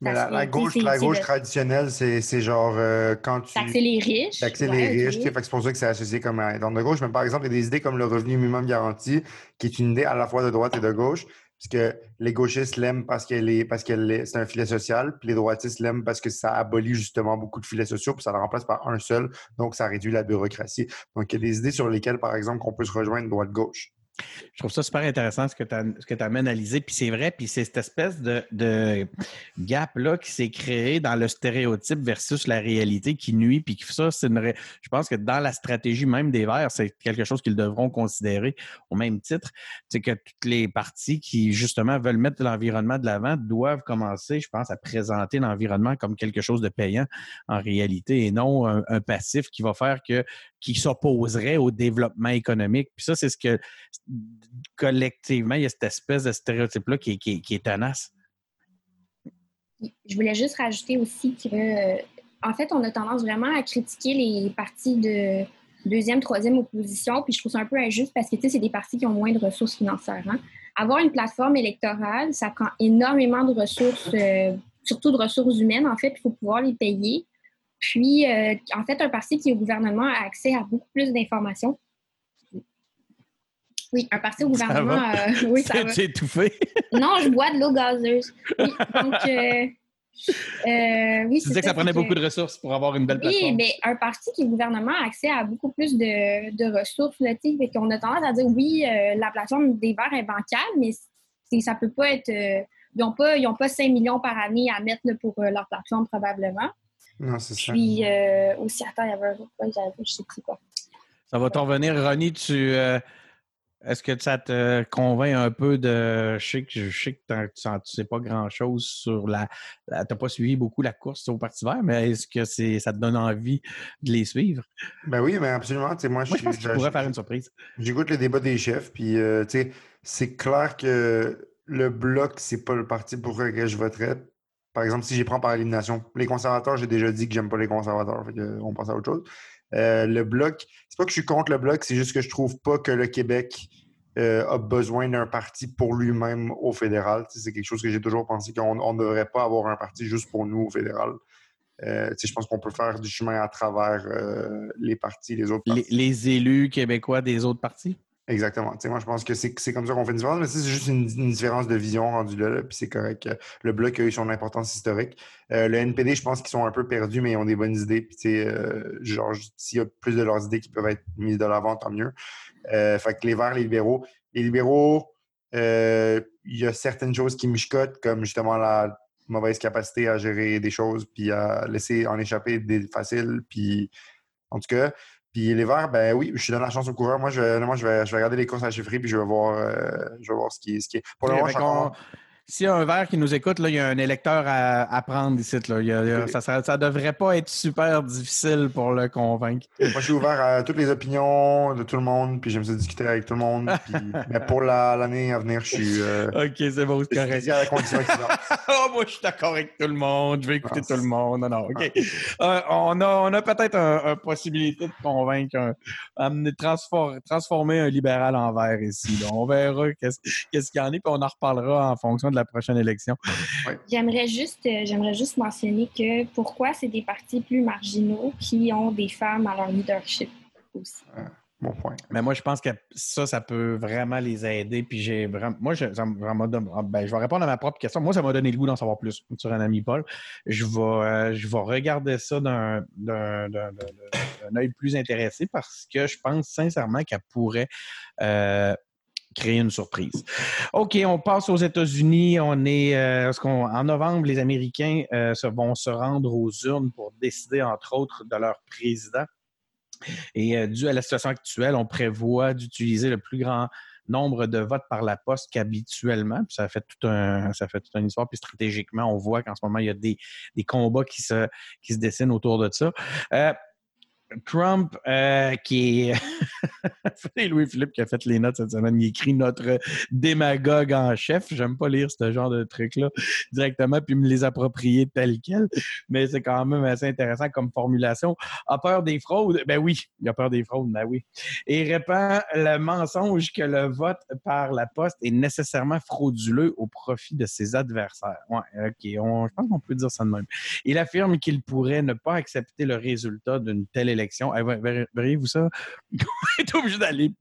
Mais la, gauche, la gauche le- traditionnelle, c'est c'est genre euh, quand tu. taxer les riches. Taxer Ouais, les riches, que c'est pour ça que c'est associé comme à être de gauche. Mais par exemple, il y a des idées comme le revenu minimum garanti, qui est une idée à la fois de droite et de gauche, puisque les gauchistes l'aiment parce qu'elle est parce qu'elle est- c'est un filet social, puis les droitistes l'aiment parce que ça abolit justement beaucoup de filets sociaux, puis ça le remplace par un seul, donc ça réduit la bureaucratie. Donc il y a des idées sur lesquelles, par exemple, qu'on peut se rejoindre droite-gauche. Je trouve ça super intéressant ce que tu as analysé. Puis c'est vrai, puis c'est cette espèce de, gap-là qui s'est créé dans le stéréotype versus la réalité qui nuit. Puis ça. Je pense que dans la stratégie même des Verts, c'est quelque chose qu'ils devront considérer au même titre. C'est que toutes les parties qui, justement, veulent mettre l'environnement de l'avant doivent commencer, je pense, à présenter l'environnement comme quelque chose de payant en réalité et non un passif qui va faire que qui s'opposerait au développement économique. Puis ça, c'est ce que collectivement, il y a cette espèce de stéréotype-là qui, est tenace. Je voulais juste rajouter aussi que, euh, en fait, on a tendance vraiment à critiquer les partis de deuxième, troisième opposition, puis je trouve ça un peu injuste parce que, tu sais, c'est des partis qui ont moins de ressources financières. Hein. Avoir une plateforme électorale, ça prend énormément de ressources, euh, surtout de ressources humaines, en fait, il faut pouvoir les payer. Puis, euh, en fait, un parti qui est au gouvernement a accès à beaucoup plus d'informations oui, un parti au gouvernement. Euh, oui, ça [LAUGHS] va. étouffé? non, je bois de l'eau gazeuse. Oui, donc, euh, oui, tu disais que ça prenait beaucoup de ressources pour avoir une belle plateforme. Oui, mais un parti qui est gouvernement a accès à beaucoup plus de, de ressources. Là, qu'on a tendance à dire oui, la plateforme des Verts est bancale, mais ça ne peut pas être. ils n'ont pas, pas 5 millions par année à mettre pour leur plateforme, probablement. Non, c'est ça. Puis aussi, attends, il y avait un autre point, je sais plus quoi. Ça va t'en revenir, Ronnie. Tu, est-ce que ça te convainc un peu de. Je sais que, je sais que tu ne sais pas grand-chose sur la. tu n'as pas suivi beaucoup la course au Parti vert, mais est-ce que c'est, ça te donne envie de les suivre? Ben oui, mais absolument. moi, je, pense que pourrais faire une surprise. J'écoute le débat des chefs, puis euh, c'est clair que le bloc, c'est pas le parti pour lequel je voterais. Par exemple, si j'y prends par élimination, les conservateurs, j'ai déjà dit que j'aime pas les conservateurs, on passe à autre chose. Euh, le bloc, c'est pas que je suis contre le bloc, c'est juste que je trouve pas que le Québec euh, a besoin d'un parti pour lui-même au fédéral. c'est quelque chose que j'ai toujours pensé qu'on ne devrait pas avoir un parti juste pour nous au fédéral. Euh, je pense qu'on peut faire du chemin à travers les partis, les autres partis. Les, élus québécois des autres partis? Exactement. moi, je pense que c'est comme ça qu'on fait une différence, mais c'est juste une, différence de vision rendue là, puis c'est correct. Le bloc a eu son importance historique. le NPD, je pense qu'ils sont un peu perdus, mais ils ont des bonnes idées. Puis, euh, genre, s'il y a plus de leurs idées qui peuvent être mises de l'avant, tant mieux. Euh, fait que les Verts, les libéraux. Les libéraux, euh, il y a certaines choses qui me chicotent, comme justement la mauvaise capacité à gérer des choses, puis à laisser en échapper des faciles, puis en tout cas. Puis les Verts, ben oui, je suis donne la chance au coureur. Moi, je, moi, je, vais, je vais regarder les courses à chiffrer, puis je vais voir, euh, je vais voir ce, qui, ce qui est. Pour le moment, s'il y a un verre qui nous écoute, là, il y a un électeur à, prendre ici. Là. ça ne devrait pas être super difficile pour le convaincre. [LAUGHS] Moi, je suis ouvert à toutes les opinions de tout le monde, puis j'aime ça discuter avec tout le monde. [LAUGHS] mais pour l'année à venir, je suis. Euh, OK, c'est bon, c'est correct. à la condition [LAUGHS] oh, moi, je suis d'accord avec tout le monde. Je vais écouter tout le monde. Non, non, OK. Euh, on a, on a peut-être une un possibilité de convaincre, de transformer un libéral en vert ici. On verra qu'est-ce qu'il y en a, puis on en reparlera en fonction de la prochaine élection. J'aimerais juste, euh, j'aimerais juste mentionner que pourquoi c'est des partis plus marginaux qui ont des femmes à leur leadership aussi. bon point. Mais moi, je pense que ça, ça peut vraiment les aider. Puis j'ai vraiment. Moi, je, ah, ben, je vais répondre à ma propre question. Moi, ça m'a donné le goût d'en savoir plus sur un ami Paul. Je vais, euh, je vais regarder ça d'un œil plus intéressé parce que je pense sincèrement qu'elle pourrait euh, créer une surprise. OK, on passe aux États-Unis. On est euh, en novembre, les Américains euh, vont se rendre aux urnes pour décider, entre autres, de leur président. Et euh, dû à la situation actuelle, on prévoit d'utiliser le plus grand nombre de votes par la poste qu'habituellement. Ça fait tout un, ça fait toute une histoire. Puis stratégiquement, on voit qu'en ce moment, il y a des, combats qui se, qui se dessinent autour de ça. Trump, euh, qui est. [LAUGHS] c'est Louis-Philippe qui a fait les notes cette semaine. Il écrit notre démagogue en chef. J'aime pas lire ce genre de truc-là directement puis me les approprier tel quel. Mais c'est quand même assez intéressant comme formulation. A peur des fraudes? Ben oui, il a peur des fraudes, ben oui. Et répand le mensonge que le vote par la poste est nécessairement frauduleux au profit de ses adversaires. Ouais, OK. Je pense qu'on peut dire ça de même. Il affirme qu'il pourrait ne pas accepter le résultat d'une telle élection. Verriez-vous ça? [LAUGHS] On est obligé d'aller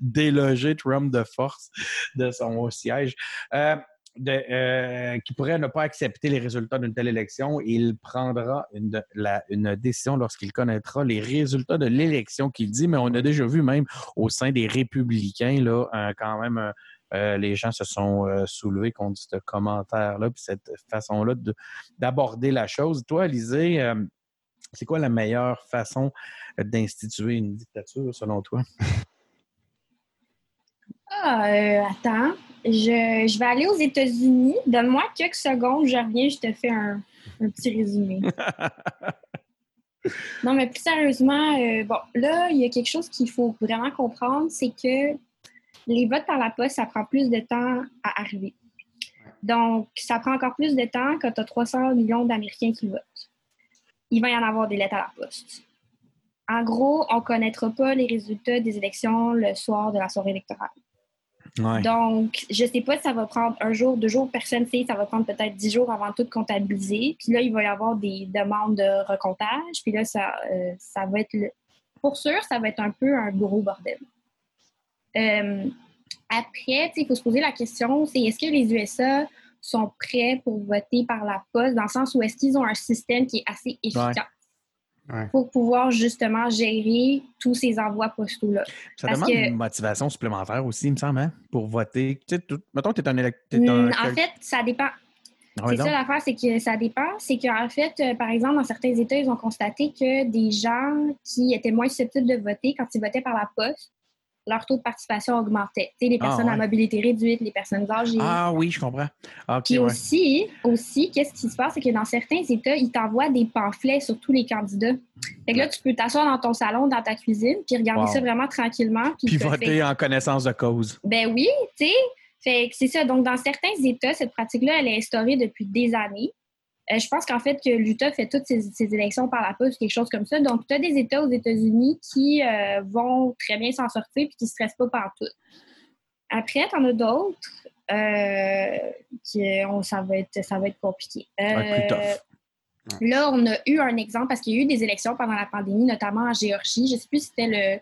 déloger Trump de force de son siège. Euh, euh, qui pourrait ne pas accepter les résultats d'une telle élection. Il prendra une, décision lorsqu'il connaîtra les résultats de l'élection qu'il dit, mais on a déjà vu même au sein des républicains, là, euh, quand même, les gens se sont soulevés contre ce commentaire-là, puis cette façon-là d'aborder la chose. Toi, Alizé, c'est quoi la meilleure façon d'instituer une dictature selon toi? Ah, attends je, vais aller aux États-Unis. Donne-moi quelques secondes, je reviens, je te fais un, petit résumé. [LAUGHS] non, mais plus sérieusement, euh, bon, là, il y a quelque chose qu'il faut vraiment comprendre, c'est que les votes par la poste, ça prend plus de temps à arriver. Donc, ça prend encore plus de temps quand tu as 300 millions d'Américains qui votent. Il va y en avoir des lettres à la poste. En gros, on ne connaîtra pas les résultats des élections le soir de la soirée électorale. Donc, je ne sais pas si ça va prendre un jour, deux jours, personne ne sait. Ça va prendre peut-être dix jours avant tout de comptabiliser. Puis là, il va y avoir des demandes de recomptage. Puis là, ça, euh, ça va être, pour sûr, ça va être un peu un gros bordel. Euh, après, il faut se poser la question, c'est est-ce que les USA sont prêts pour voter par la poste, dans le sens où est-ce qu'ils ont un système qui est assez efficace? pour pouvoir justement gérer tous ces envois postaux-là. Ça demande une motivation supplémentaire aussi, il me semble, hein, pour voter. Tu sais, mettons, tu es un électeur. Mm, en fait, ça dépend. Ah c'est ça l'affaire, c'est que ça dépend. C'est qu'en fait, euh, par exemple, dans certains États, ils ont constaté que des gens qui étaient moins susceptibles de voter quand ils votaient par la poste leur taux de participation augmentait. Tu sais, les ah, personnes à mobilité réduite, les personnes âgées. Ah oui, je comprends. Ah, Puis aussi, aussi qu'est-ce qui se passe, c'est que dans certains États, ils t'envoient des pamphlets sur tous les candidats. Fait que là, tu peux t'asseoir dans ton salon, dans ta cuisine, puis regarder ça vraiment tranquillement. Puis, voter en connaissance de cause. Ben oui, tu sais. Fait que c'est ça. Donc, dans certains États, cette pratique-là, elle est instaurée depuis des années. Euh, je pense qu'en fait, que l'Utah fait toutes ses, élections par la poste, quelque chose comme ça. Donc, tu as des États aux États-Unis qui euh, vont très bien s'en sortir et qui ne stressent pas partout. Après, tu en as d'autres euh, qui ça, va être, ça va être compliqué. Là, on a eu un exemple parce qu'il y a eu des élections pendant la pandémie, notamment en Géorgie. Je ne sais plus si c'était le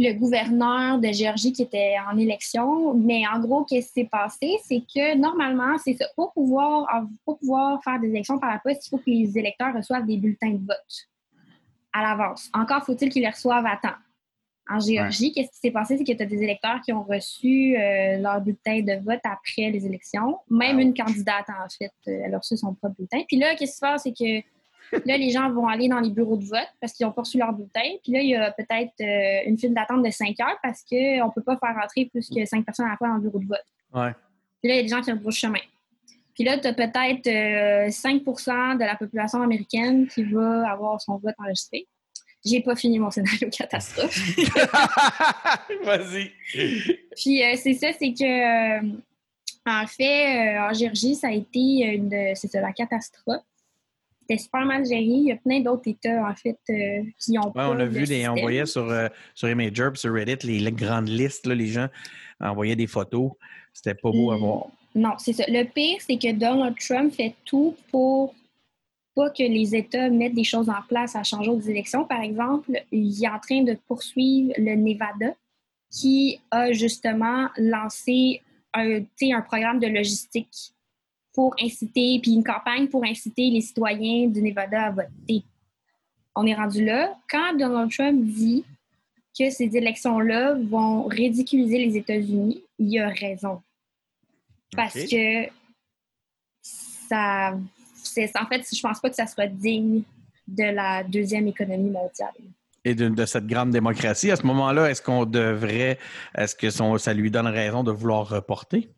le gouverneur de Géorgie qui était en élection. Mais en gros, qu'est-ce qui s'est passé? C'est que normalement, c'est ça. Pour pouvoir, pour pouvoir faire des élections par la poste, il faut que les électeurs reçoivent des bulletins de vote à l'avance. Encore faut-il qu'ils les reçoivent à temps. En Géorgie, qu'est-ce qui s'est passé? C'est que tu as des électeurs qui ont reçu euh, leur bulletin de vote après les élections. Même une candidate, en fait, euh, elle a reçu son propre bulletin. Puis là, qu'est-ce qui se passe? C'est que Là, les gens vont aller dans les bureaux de vote parce qu'ils ont poursu leur bulletin. Puis là, il y a peut-être euh, une file d'attente de 5 heures parce qu'on ne peut pas faire rentrer plus que 5 personnes à la fois dans le bureau de vote. Ouais. Puis là, il y a des gens qui ont le chemin. Puis là, tu as peut-être 5% euh, de la population américaine qui va avoir son vote enregistré. J'ai pas fini mon scénario [LAUGHS] catastrophe. [LAUGHS] Vas-y. Puis euh, c'est ça, c'est que en fait, en Géorgie, ça a été une, c'est la catastrophe c'était super mal géré. Il y a plein d'autres États, en fait, euh, qui ont pas On a vu, les, on voyait sur, euh, sur Imager sur Reddit les, grandes listes, là, les gens envoyaient des photos. C'était pas beau à hmm. voir. Non, c'est ça. Le pire, c'est que Donald Trump fait tout pour pas que les États mettent des choses en place à changer aux élections. Par exemple, il est en train de poursuivre le Nevada qui a justement lancé un, un programme de logistique pour inciter, puis une campagne pour inciter les citoyens du Nevada à voter. On est rendu là. Quand Donald Trump dit que ces élections-là vont ridiculiser les États-Unis, il a raison. Parce que ça. En fait, je pense pas que ça soit digne de la deuxième économie mondiale. Et de, de cette grande démocratie. À ce moment-là, est-ce qu'on devrait. Est-ce que ça lui donne raison de vouloir reporter?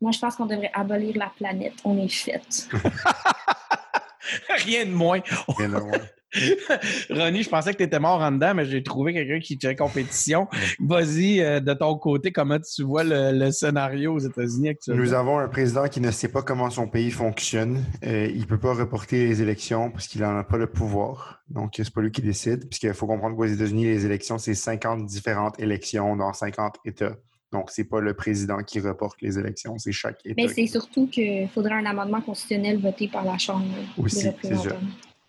Moi, je pense qu'on devrait abolir la planète. On est fait. [LAUGHS] Rien de moins. Rien de moins. [LAUGHS] Ronnie, je pensais que tu étais mort en dedans, mais j'ai trouvé quelqu'un qui tient compétition. Vas-y, euh, de ton côté, comment tu vois le, scénario aux États-Unis actuellement? Nous avons un président qui ne sait pas comment son pays fonctionne. Euh, il ne peut pas reporter les élections parce qu'il n'en a pas le pouvoir. Donc, c'est pas lui qui décide. Puisqu'il faut comprendre qu'aux États-Unis, les élections, c'est 50 différentes élections dans 50 États. Donc, ce n'est pas le président qui reporte les élections, c'est chaque État. Mais c'est surtout qu'il faudrait un amendement constitutionnel voté par la Chambre Aussi, c'est ça.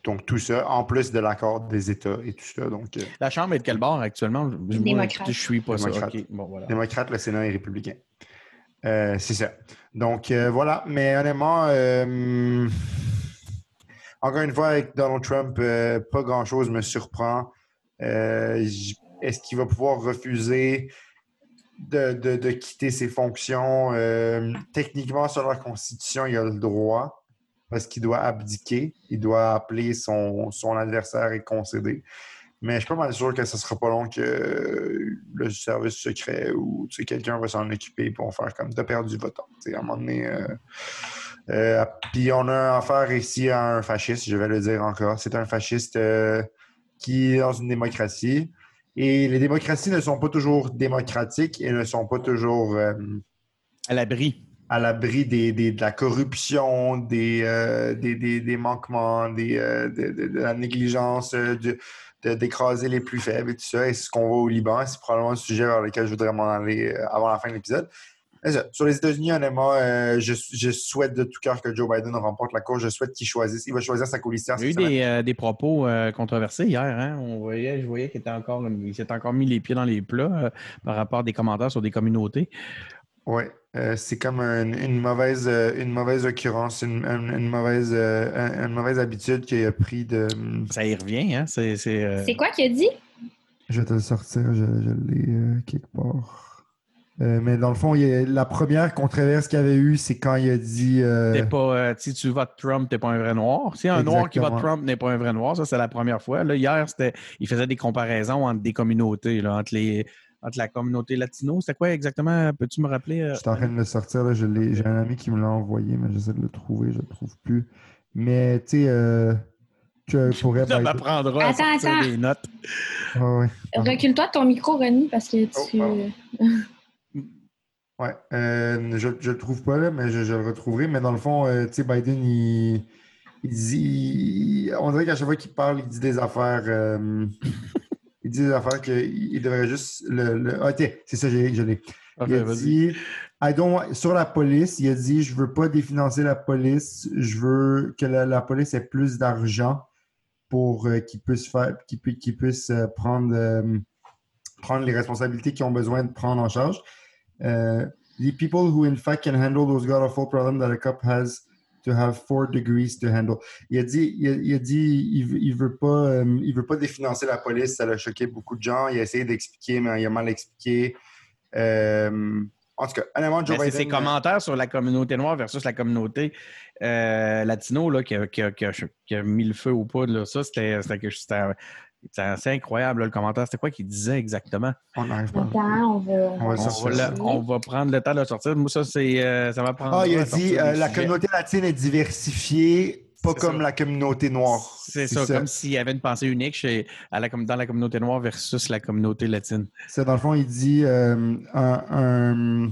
Donc, tout ça, en plus de l'accord des États et tout ça. Donc, euh, la Chambre est de quel bord actuellement? Démocrate. je suis pas Démocrate. Bon, voilà. Démocrate, le Sénat est républicain. Euh, c'est ça. Donc, euh, voilà. Mais honnêtement, euh, encore une fois, avec Donald Trump, euh, pas grand-chose me surprend. Euh, Est-ce qu'il va pouvoir refuser de, quitter ses fonctions? Euh, techniquement, sur la Constitution, il a le droit parce qu'il doit abdiquer. Il doit appeler son, adversaire et concéder. Mais je suis pas mal sûr que ce sera pas long que le service secret ou quelqu'un va s'en occuper pour faire comme t'as perdu sais, À un moment donné. euh, euh, Puis on a affaire ici à un fasciste, je vais le dire encore. C'est un fasciste qui dans une démocratie. Et les démocraties ne sont pas toujours démocratiques et ne sont pas toujours euh, À l'abri. à l'abri des, des- de la corruption, des, euh, des, des- des manquements, des, euh, de, de- de la négligence, d'écraser les plus faibles et tout ça. Et ce qu'on voit au Liban. C'est probablement un sujet vers lequel je voudrais m'en aller avant la fin de l'épisode. Sur les États-Unis, honnêtement, euh, je, je souhaite de tout cœur que Joe Biden remporte la course. Je souhaite qu'il choisisse. Il va choisir sa colistière. Il y a eu des, euh, des propos euh, controversés hier. Hein? On voyait, je voyais qu'il était encore, il s'est encore mis les pieds dans les plats euh, par rapport à des commentaires sur des communautés. Oui, c'est comme un- une, mauvaise, euh, une mauvaise occurrence, une, une- une mauvaise, euh, un- une mauvaise habitude qu'il a pris de. Ça y revient, hein? C'est, c'est, euh, C'est quoi qu'il a dit? Je vais te le sortir, je, je l'ai euh, quelque part. Euh, mais dans le fond, il y a- la première controverse qu'il y avait eu, c'est quand il a dit. euh, T'es pas, euh, si tu votes Trump, t'es pas un vrai noir. Si un noir qui vote. Trump n'est pas un vrai noir, ça c'est la première fois. Là, hier, c'était, il faisait des comparaisons entre des communautés, là, entre, les, entre la communauté latino. C'était quoi exactement? Peux-tu me rappeler? euh? Je suis en train de le sortir, là, je l'ai- j'ai un ami qui me l'a envoyé, mais j'essaie de le trouver, je ne le trouve plus. Mais tu sais, euh, que pourrait. [LAUGHS] Ça m'apprendra à Attends, sortir attends. des notes. Recule-toi de ton micro, Ronnie, parce que Oh, tu. pardon. [LAUGHS] Ouais, euh, je ne le trouve pas là, mais je, je le retrouverai. Mais dans le fond, euh, tu sais, Biden, il, il dit. On dirait qu'à chaque fois qu'il parle, il dit des affaires. euh, il dit des affaires qu'il il devrait juste. Le, le... Ah, tiens, c'est ça, j'ai- je l'ai. Il a dit, I don't want- sur la police, il a dit, je veux pas définancer la police, je veux que la, la police ait plus d'argent pour euh, qu'ils puissent faire, qu'ils puissent euh, prendre, euh, prendre les responsabilités qu'ils ont besoin de prendre en charge. Euh, the people who in fact can handle those god awful problems that a cop has to have four degrees to handle. Il a dit, il a, il a dit, il, veut- il veut pas, euh, il veut pas définancer la police. Ça l'a choqué beaucoup de gens. Il a essayé d'expliquer, mais il a mal expliqué. Euh, en tout cas, honnêtement, Joe Biden. ses commentaires sur la communauté noire versus la communauté euh, latino là, qui, a, qui a- qui a- qui a mis le feu au poudre. Ça, c'était assez incroyable, là, le commentaire. C'était quoi qu'il disait exactement? On n'arrive pas. Attends, on va. On va On sortir va, ça. le- on va prendre le temps de le sortir. Moi, ça, c'est, euh, ça va prendre. Ah, il a dit euh, la communauté latine est diversifiée, pas C'est comme ça. la communauté noire. C'est ça, comme s'il y avait une pensée unique chez, à la, com- dans la communauté noire versus la communauté latine. C'est dans le fond, il dit euh, un, un-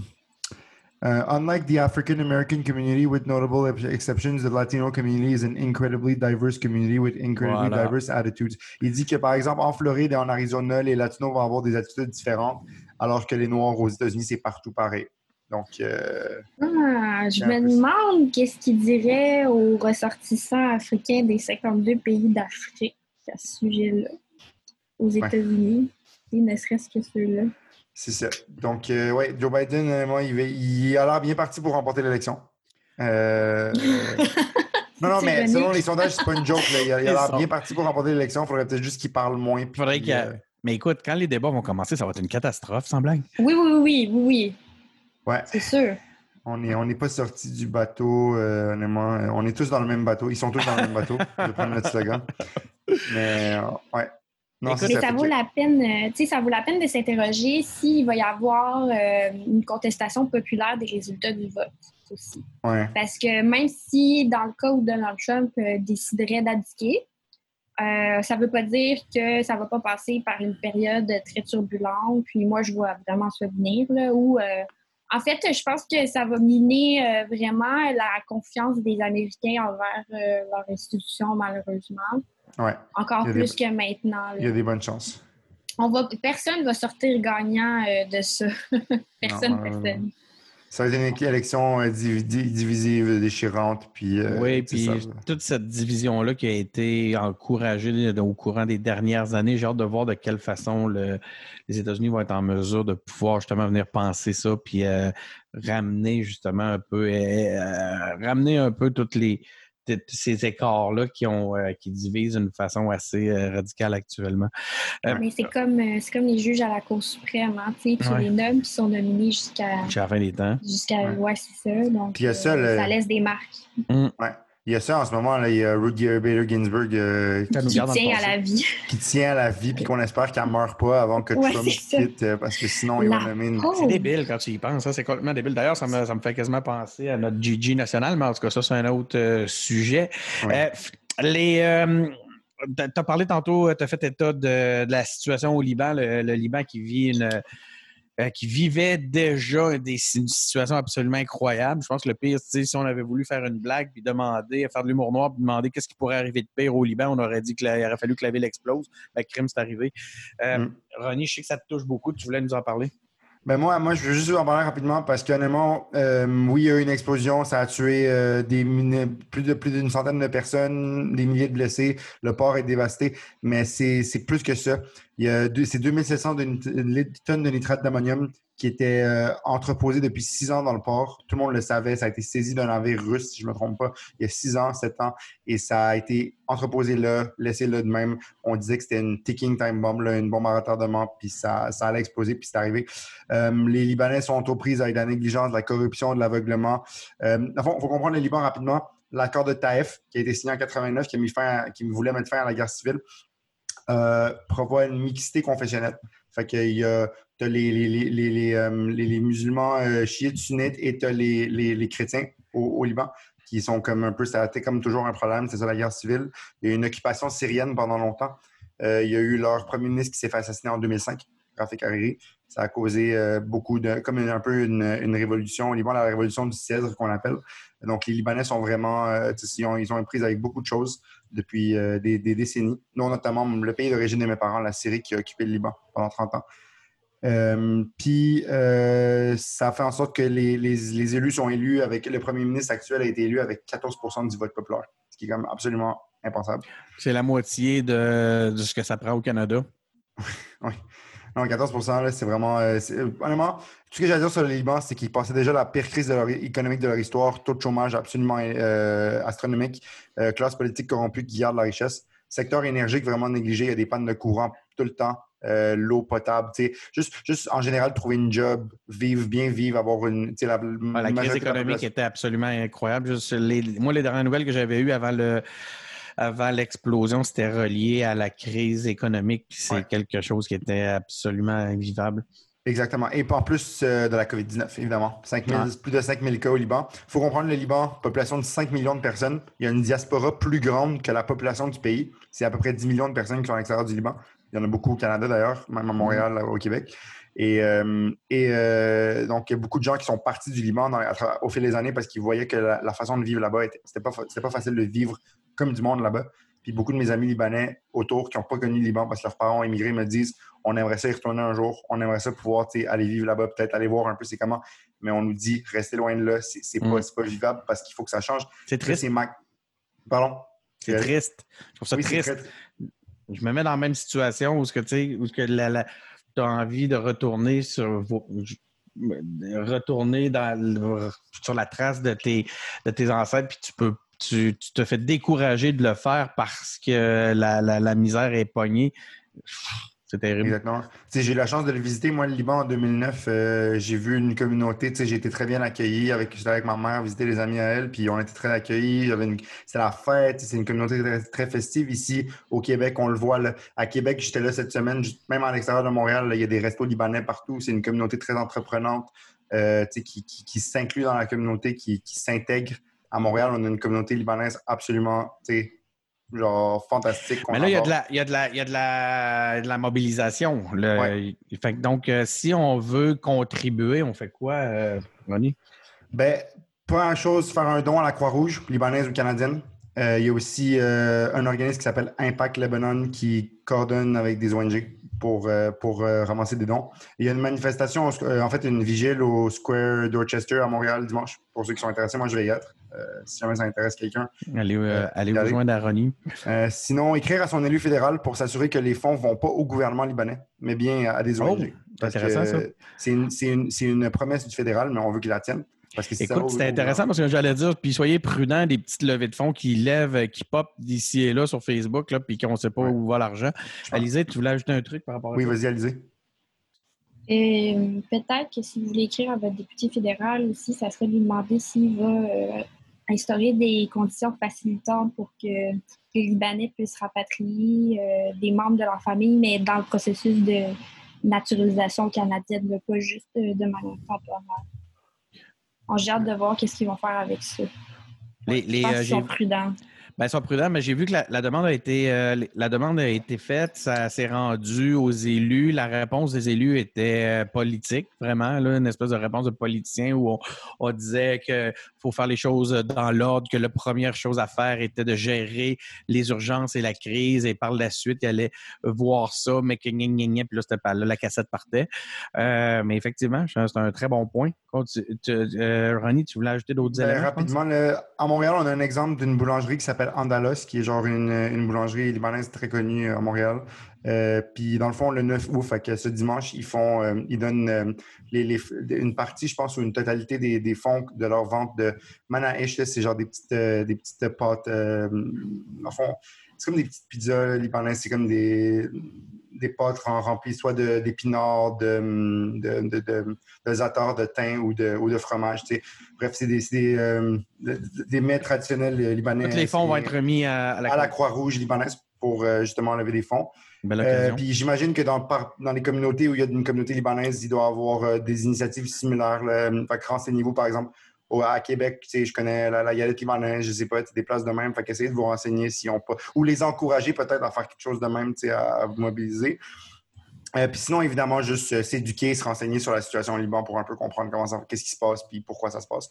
euh, unlike the African American community, with notable ex- exceptions, the Latino community is an incredibly diverse community with incredibly Voilà. diverse attitudes. Il dit que par exemple en Floride et en Arizona, les Latinos vont avoir des attitudes différentes, alors que les Noirs aux États-Unis, c'est partout pareil. Donc, euh, Ah, je me demande qu'est-ce qu'il dirait aux ressortissants africains des 52 pays d'Afrique à ce sujet-là, aux Ouais. États-Unis, et ne serait-ce que ceux-là. C'est ça. Donc, euh, ouais, Joe Biden, euh, moi, il, va- il a l'air bien parti pour remporter l'élection. Euh, [LAUGHS] non, non, mais selon les sondages, c'est pas une joke. là. Il a l'air sont- bien parti pour remporter l'élection. Il faudrait peut-être juste qu'il parle moins. puis, Faudrait qu'il y a- euh, Mais écoute, quand les débats vont commencer, ça va être une catastrophe, sans blague. Oui, oui, oui, oui, oui, ouais, c'est sûr. on n'est on n'est pas sorti du bateau, euh, honnêtement. On est tous dans le même bateau. Ils sont tous dans le même bateau. Je vais prendre notre slogan. [LAUGHS] Mais, euh, ouais. Non, Écoute, c'est Mais ça vaut la peine, euh, tu sais, ça vaut la peine de s'interroger s'il va y avoir euh, une contestation populaire des résultats du vote aussi. Ouais. Parce que même si, dans le cas où Donald Trump euh, déciderait d'abdiquer, euh, ça ne veut pas dire que ça ne va pas passer par une période très turbulente. Puis moi, je vois vraiment ça venir, là, où, en fait, je pense que ça va miner vraiment la confiance des Américains envers leur institution, malheureusement. Ouais. Encore des- plus que maintenant. là. Il y a des bonnes chances. On va, personne ne va sortir gagnant euh, de ça. [LAUGHS] personne, Non, euh, personne. Ça va être une élection euh, divisive, déchirante. Puis, euh, oui, puis toute cette division-là qui a été encouragée au courant des dernières années, j'ai hâte de voir de quelle façon les États-Unis vont être en mesure de pouvoir justement venir penser ça, puis euh, ramener justement un peu, ramener un peu toutes les ces écarts-là qui, ont, euh, qui divisent d'une façon assez euh, radicale actuellement. Euh, Mais c'est comme, comme les juges à la Cour suprême. Hein, tu les nommes qui sont nominés jusqu'à. Jusqu'à la fin des temps. Jusqu'à. Ouais, c'est ça. Donc, ça, laisse des marques. Mmh. Ouais. Il y a ça en ce moment, là, il y a Rudy Bader Ginsburg euh, qui, tient à la vie. Qui tient à la vie, puis qu'on espère qu'elle ne meurt pas avant que Trump quitte, euh, parce que sinon, il va nommer une. C'est débile quand tu y penses, hein, c'est complètement débile. D'ailleurs, ça me, ça me, fait quasiment penser à notre GG national, mais en tout cas, ça, c'est un autre euh, sujet. les. tu as parlé tantôt, tu as fait état de, de, la situation au Liban, le Liban qui vit une, euh, qui vivait déjà des, une situation absolument incroyable. Je pense que le pire, si on avait voulu faire une blague puis demander, faire de l'humour noir puis demander qu'est-ce qui pourrait arriver de pire au Liban, on aurait dit qu'il aurait fallu que la ville explose. Le crime, c'est arrivé. Euh, mm. Ronnie, je sais que ça te touche beaucoup. Tu voulais nous en parler? Ben moi, moi, je veux juste en parler rapidement parce qu'honnêtement, euh, oui, il y a eu une explosion, ça a tué euh, des plus de plus d'une centaine de personnes, des milliers de blessés, le port est dévasté, mais c'est plus que ça. Il y a c'est 2700 tonnes de nitrate d'ammonium qui était euh, entreposé depuis six ans dans le port. Tout le monde le savait. Ça a été saisi d'un navire russe, si je ne me trompe pas, il y a six ans, sept ans. Et ça a été entreposé là, laissé là de même. On disait que c'était une ticking time bomb, une bombe à retardement, puis ça, ça allait exploser, puis c'est arrivé. Euh, les Libanais sont aux prises avec de la négligence, de la corruption, de l'aveuglement. Euh, il faut, comprendre le Liban rapidement. L'accord de Taïf, qui a été signé en 89, qui, a mis fin qui voulait mettre fin à la guerre civile, prévoit une mixité confessionnelle. Fait qu'il y a tu as les, les, euh, musulmans euh, chiites, sunnites et tu as les, chrétiens au, Liban qui sont comme un peu, ça a été comme toujours un problème, c'est ça la guerre civile. Il y a eu une occupation syrienne pendant longtemps. Euh, il y a eu leur premier ministre qui s'est fait assassiner en 2005, Rafik Hariri. Ça a causé beaucoup de, comme un peu une, révolution au Liban, la révolution du Cèdre qu'on appelle. Donc les Libanais sont vraiment, ils ont, ils ont prise avec beaucoup de choses depuis des, décennies. Notamment le pays d'origine de mes parents, la Syrie, qui a occupé le Liban pendant 30 ans. Euh, puis euh, ça fait en sorte que les, élus sont élus avec le premier ministre actuel a été élu avec 14% du vote populaire, ce qui est quand même absolument impensable. C'est la moitié de, ce que ça prend au Canada. [LAUGHS] oui. Non, 14% c'est vraiment. Euh, honnêtement, tout ce que j'ai à dire sur le Liban, c'est qu'ils passaient déjà la pire crise économique de leur histoire, taux de chômage absolument astronomique, classe politique corrompue qui garde la richesse, secteur énergique vraiment négligé, il y a des pannes de courant tout le temps. Euh, l'eau potable, juste, juste en général trouver une job, vivre, bien vivre, avoir une. La, la crise économique était absolument incroyable. moi, les dernières nouvelles que j'avais eues avant le avant l'explosion, c'était relié à la crise économique. C'est quelque chose qui était absolument invivable. Exactement. Et en plus euh, de la COVID-19, évidemment. Plus de 5 000 cas au Liban. Il faut comprendre le Liban, population de 5 millions de personnes. Il y a une diaspora plus grande que la population du pays. C'est à peu près 10 millions de personnes qui sont à l'extérieur du Liban. Il y en a beaucoup au Canada d'ailleurs, même à Montréal, au Québec. Et, euh, et euh, donc, il y a beaucoup de gens qui sont partis du Liban au fil des années parce qu'ils voyaient que la, façon de vivre là-bas, c'était pas, pas facile de vivre comme du monde là-bas. Puis beaucoup de mes amis libanais autour qui n'ont pas connu le Liban parce que leurs parents ont immigré me disent on aimerait ça y retourner un jour, on aimerait ça pouvoir aller vivre là-bas, peut-être aller voir un peu c'est comment. Mais on nous dit restez loin de là, c'est mm. pas vivable parce qu'il faut que ça change. C'est triste. Pardon? C'est triste. Je trouve ça triste je me mets dans la même situation où, que, où tu as envie de retourner sur retourner sur la trace de tes, de tes ancêtres, puis tu peux tu, tu, te fais décourager de le faire parce que la, la misère est pognée. C'est terrible. Exactement. J'ai eu la chance de le visiter, moi, le Liban en 2009. Euh, j'ai vu une communauté, j'ai été très bien accueilli. Avec, j'étais avec ma mère, visiter les amis à elle, puis on était très accueillis. C'était la fête, c'est une communauté très, festive. Ici, au Québec, on le voit. À Québec, j'étais là cette semaine, même à l'extérieur de Montréal, il y a des restos libanais partout. C'est une communauté très entreprenante euh, qui, qui, s'inclut dans la communauté, qui, qui s'intègre. À Montréal, on a une communauté libanaise absolument genre fantastique. Mais là, il y, a de la, il, y a de la, il y a de la, de la mobilisation. donc, euh, si on veut contribuer, on fait quoi, euh, Ronnie? Ben, pas grand chose, faire un don à la Croix-Rouge, libanaise ou canadienne. Euh, il y a aussi un organisme qui s'appelle Impact Lebanon qui coordonne avec des ONG pour, pour ramasser des dons. il y a une manifestation, en fait, une vigile au Square Dorchester à Montréal dimanche. Pour ceux qui sont intéressés, moi je vais y être. Si jamais ça intéresse quelqu'un. Allez, allez rejoindre Aroni. sinon, écrire à son élu fédéral pour s'assurer que les fonds ne vont pas au gouvernement libanais, mais bien à des ONG. c'est intéressant ça. C'est une, une, une, promesse du fédéral, mais on veut qu'il la tienne. Écoute, c'était intéressant parce que j'allais dire, puis soyez prudents des petites levées de fonds qui lèvent, euh, qui pop d'ici et là sur Facebook, là, puis qu'on ne sait pas où va l'argent. Alizé, tu voulais ajouter un truc par rapport à oui, ça? Oui, vas-y, Alizé. Euh, peut-être que si vous voulez écrire à votre député fédéral aussi, ça serait de lui demander s'il va euh, instaurer des conditions facilitantes pour que les Libanais puissent rapatrier des membres de leur famille, mais dans le processus de naturalisation canadienne, pas juste de manière temporaire j'ai hâte de voir qu'est-ce qu'ils vont faire avec ça. Les, les, euh, sont prudents. Ben, ils sont prudents, mais j'ai vu que la, demande a été euh, la demande a été faite, ça s'est rendu aux élus. La réponse des élus était euh, politique, vraiment, là, une espèce de réponse de politicien où on, disait qu'il faut faire les choses dans l'ordre, que la première chose à faire était de gérer les urgences et la crise, et par la suite, il allait voir ça, mais que puis là, c'était pas là, la cassette partait. Euh, mais effectivement, c'est un très bon point. Ronnie, tu voulais ajouter d'autres ben, éléments? Rapidement, à Montréal, on a un exemple d'une boulangerie qui s'appelle Andalos, qui est genre une, boulangerie libanaise très connue à Montréal. Euh, puis dans le fond, le 9 août, que ce dimanche, ils font, euh, ils donnent euh, une partie, je pense, ou une totalité des, fonds de leur vente de manaïch. C'est genre des petites, des petites pâtes. en fond, c'est comme des petites pizzas libanaises. C'est comme des, des pâtes remplies soit d'épinards, de, de, de, de, de zatar, de thym ou de, ou de fromage. Bref, c'est des, des, euh, des, mets traditionnels libanais. Tous les fonds vont être mis à, la, Croix-Rouge libanaise pour euh, justement lever des fonds. Euh, puis j'imagine que dans, dans les communautés où il y a une communauté libanaise, il doit y avoir des initiatives similaires. Fait renseignez-vous, par exemple, à Québec, tu sais, je connais la, la Galette libanaise, je sais pas, des places de même. Fait qu'essayez de vous renseigner s'ils ont pas. Ou les encourager peut-être à faire quelque chose de même, tu sais, à, vous mobiliser. Euh, puis sinon, évidemment, juste euh, s'éduquer, se renseigner sur la situation au Liban pour un peu comprendre comment ça, qu'est-ce qui se passe, puis pourquoi ça se passe.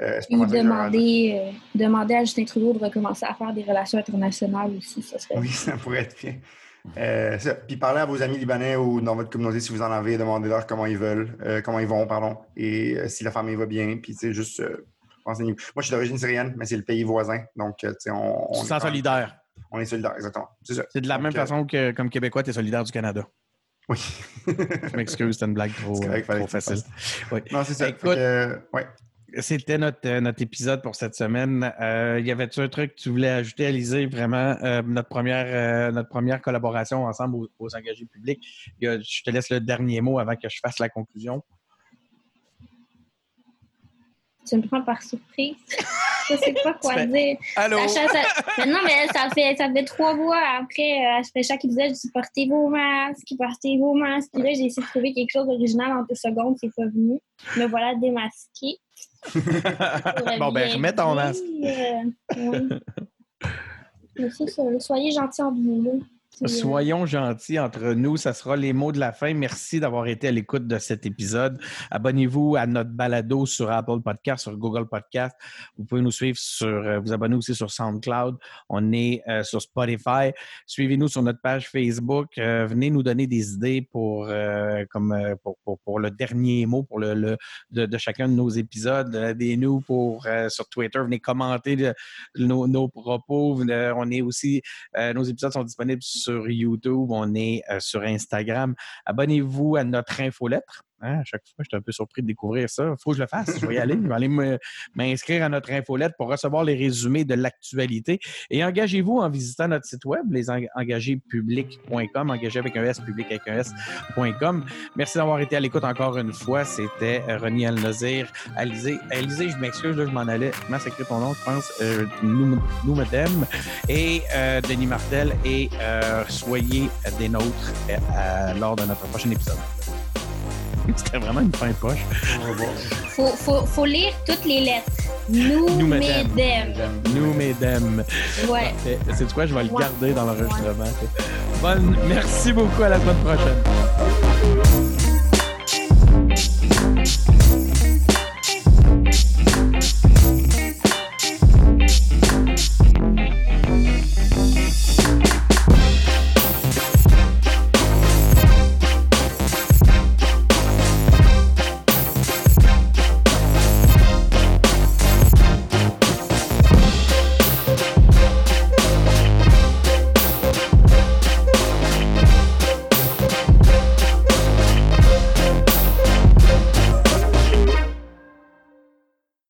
Euh, demander, demander à Justin Trudeau de recommencer à faire des relations internationales aussi, ça serait. Oui, [LAUGHS] ça pourrait être bien. Euh, puis parlez à vos amis libanais ou dans votre communauté si vous en avez, demandez-leur comment ils veulent, euh, comment ils vont, pardon, et euh, si la famille va bien. Puis, tu sais, juste Moi, je suis d'origine syrienne, mais c'est le pays voisin. Donc, tu sais, on. On est solidaire. On est solidaire, exactement. C'est de la même façon que, comme Québécois, tu es solidaire du Canada. Oui. je m'excuse, c'était une blague [LAUGHS] trop, trop facile. Oui. Non, c'est ça. Écoute, ouais. C'était notre, euh, notre épisode pour cette semaine. Euh, y avait-tu un truc que tu voulais ajouter, Alizé? Vraiment, euh, notre, première, euh, notre première collaboration ensemble aux, engagés publics? je te laisse le dernier mot avant que je fasse la conclusion. Tu me prends par surprise. [LAUGHS] je sais pas quoi dire. Allô? non, mais ça fait, ça fait trois mois après, après chaque épisode, je dis portez vos masques, portez vos masques. Puis là, j'ai essayé de trouver quelque chose d'original en deux secondes, c'est pas venu. Me voilà démasqué bon, ben, remets ton masque. Euh, [LAUGHS] soyez gentils en vous. Soyons gentils entre nous. Ça sera les mots de la fin. Merci d'avoir été à l'écoute de cet épisode. Abonnez-vous à notre balado sur Apple Podcast, sur Google Podcast. Vous pouvez nous suivre sur, euh, vous abonner aussi sur SoundCloud. On est euh, sur Spotify. Suivez-nous sur notre page Facebook. Euh, venez nous donner des idées pour, comme, pour, pour, le dernier mot pour le, de, chacun de nos épisodes. Aidez-nous pour, sur Twitter. Venez commenter nos, nos, propos. on est aussi, nos épisodes sont disponibles sur sur YouTube, on est euh, sur Instagram. Abonnez-vous à notre infolettre. Hein, à chaque fois, je suis un peu surpris de découvrir ça. Faut que je le fasse. Je vais y aller. Je vais aller m'inscrire à notre infolette pour recevoir les résumés de l'actualité. Et engagez-vous en visitant notre site web, lesengagéspublics.com, engagé avec un S, public avec un S.com. Merci d'avoir été à l'écoute encore une fois. C'était René Al-Nazir. Alizé, Alizé, je m'excuse, je m'en allais massacrer ton nom, je pense? Euh, nous, nous, madame. Et euh, Denis Martel. Et euh, soyez des nôtres lors de notre prochain épisode. [LAUGHS] C'était vraiment une fin poche. Faut, faut, faut lire toutes les lettres. Nous, Nous mesdames. Nous, mesdames. Ouais. C'est quoi? Je vais le garder dans l'enregistrement. Bonne. Merci beaucoup. À la semaine prochaine.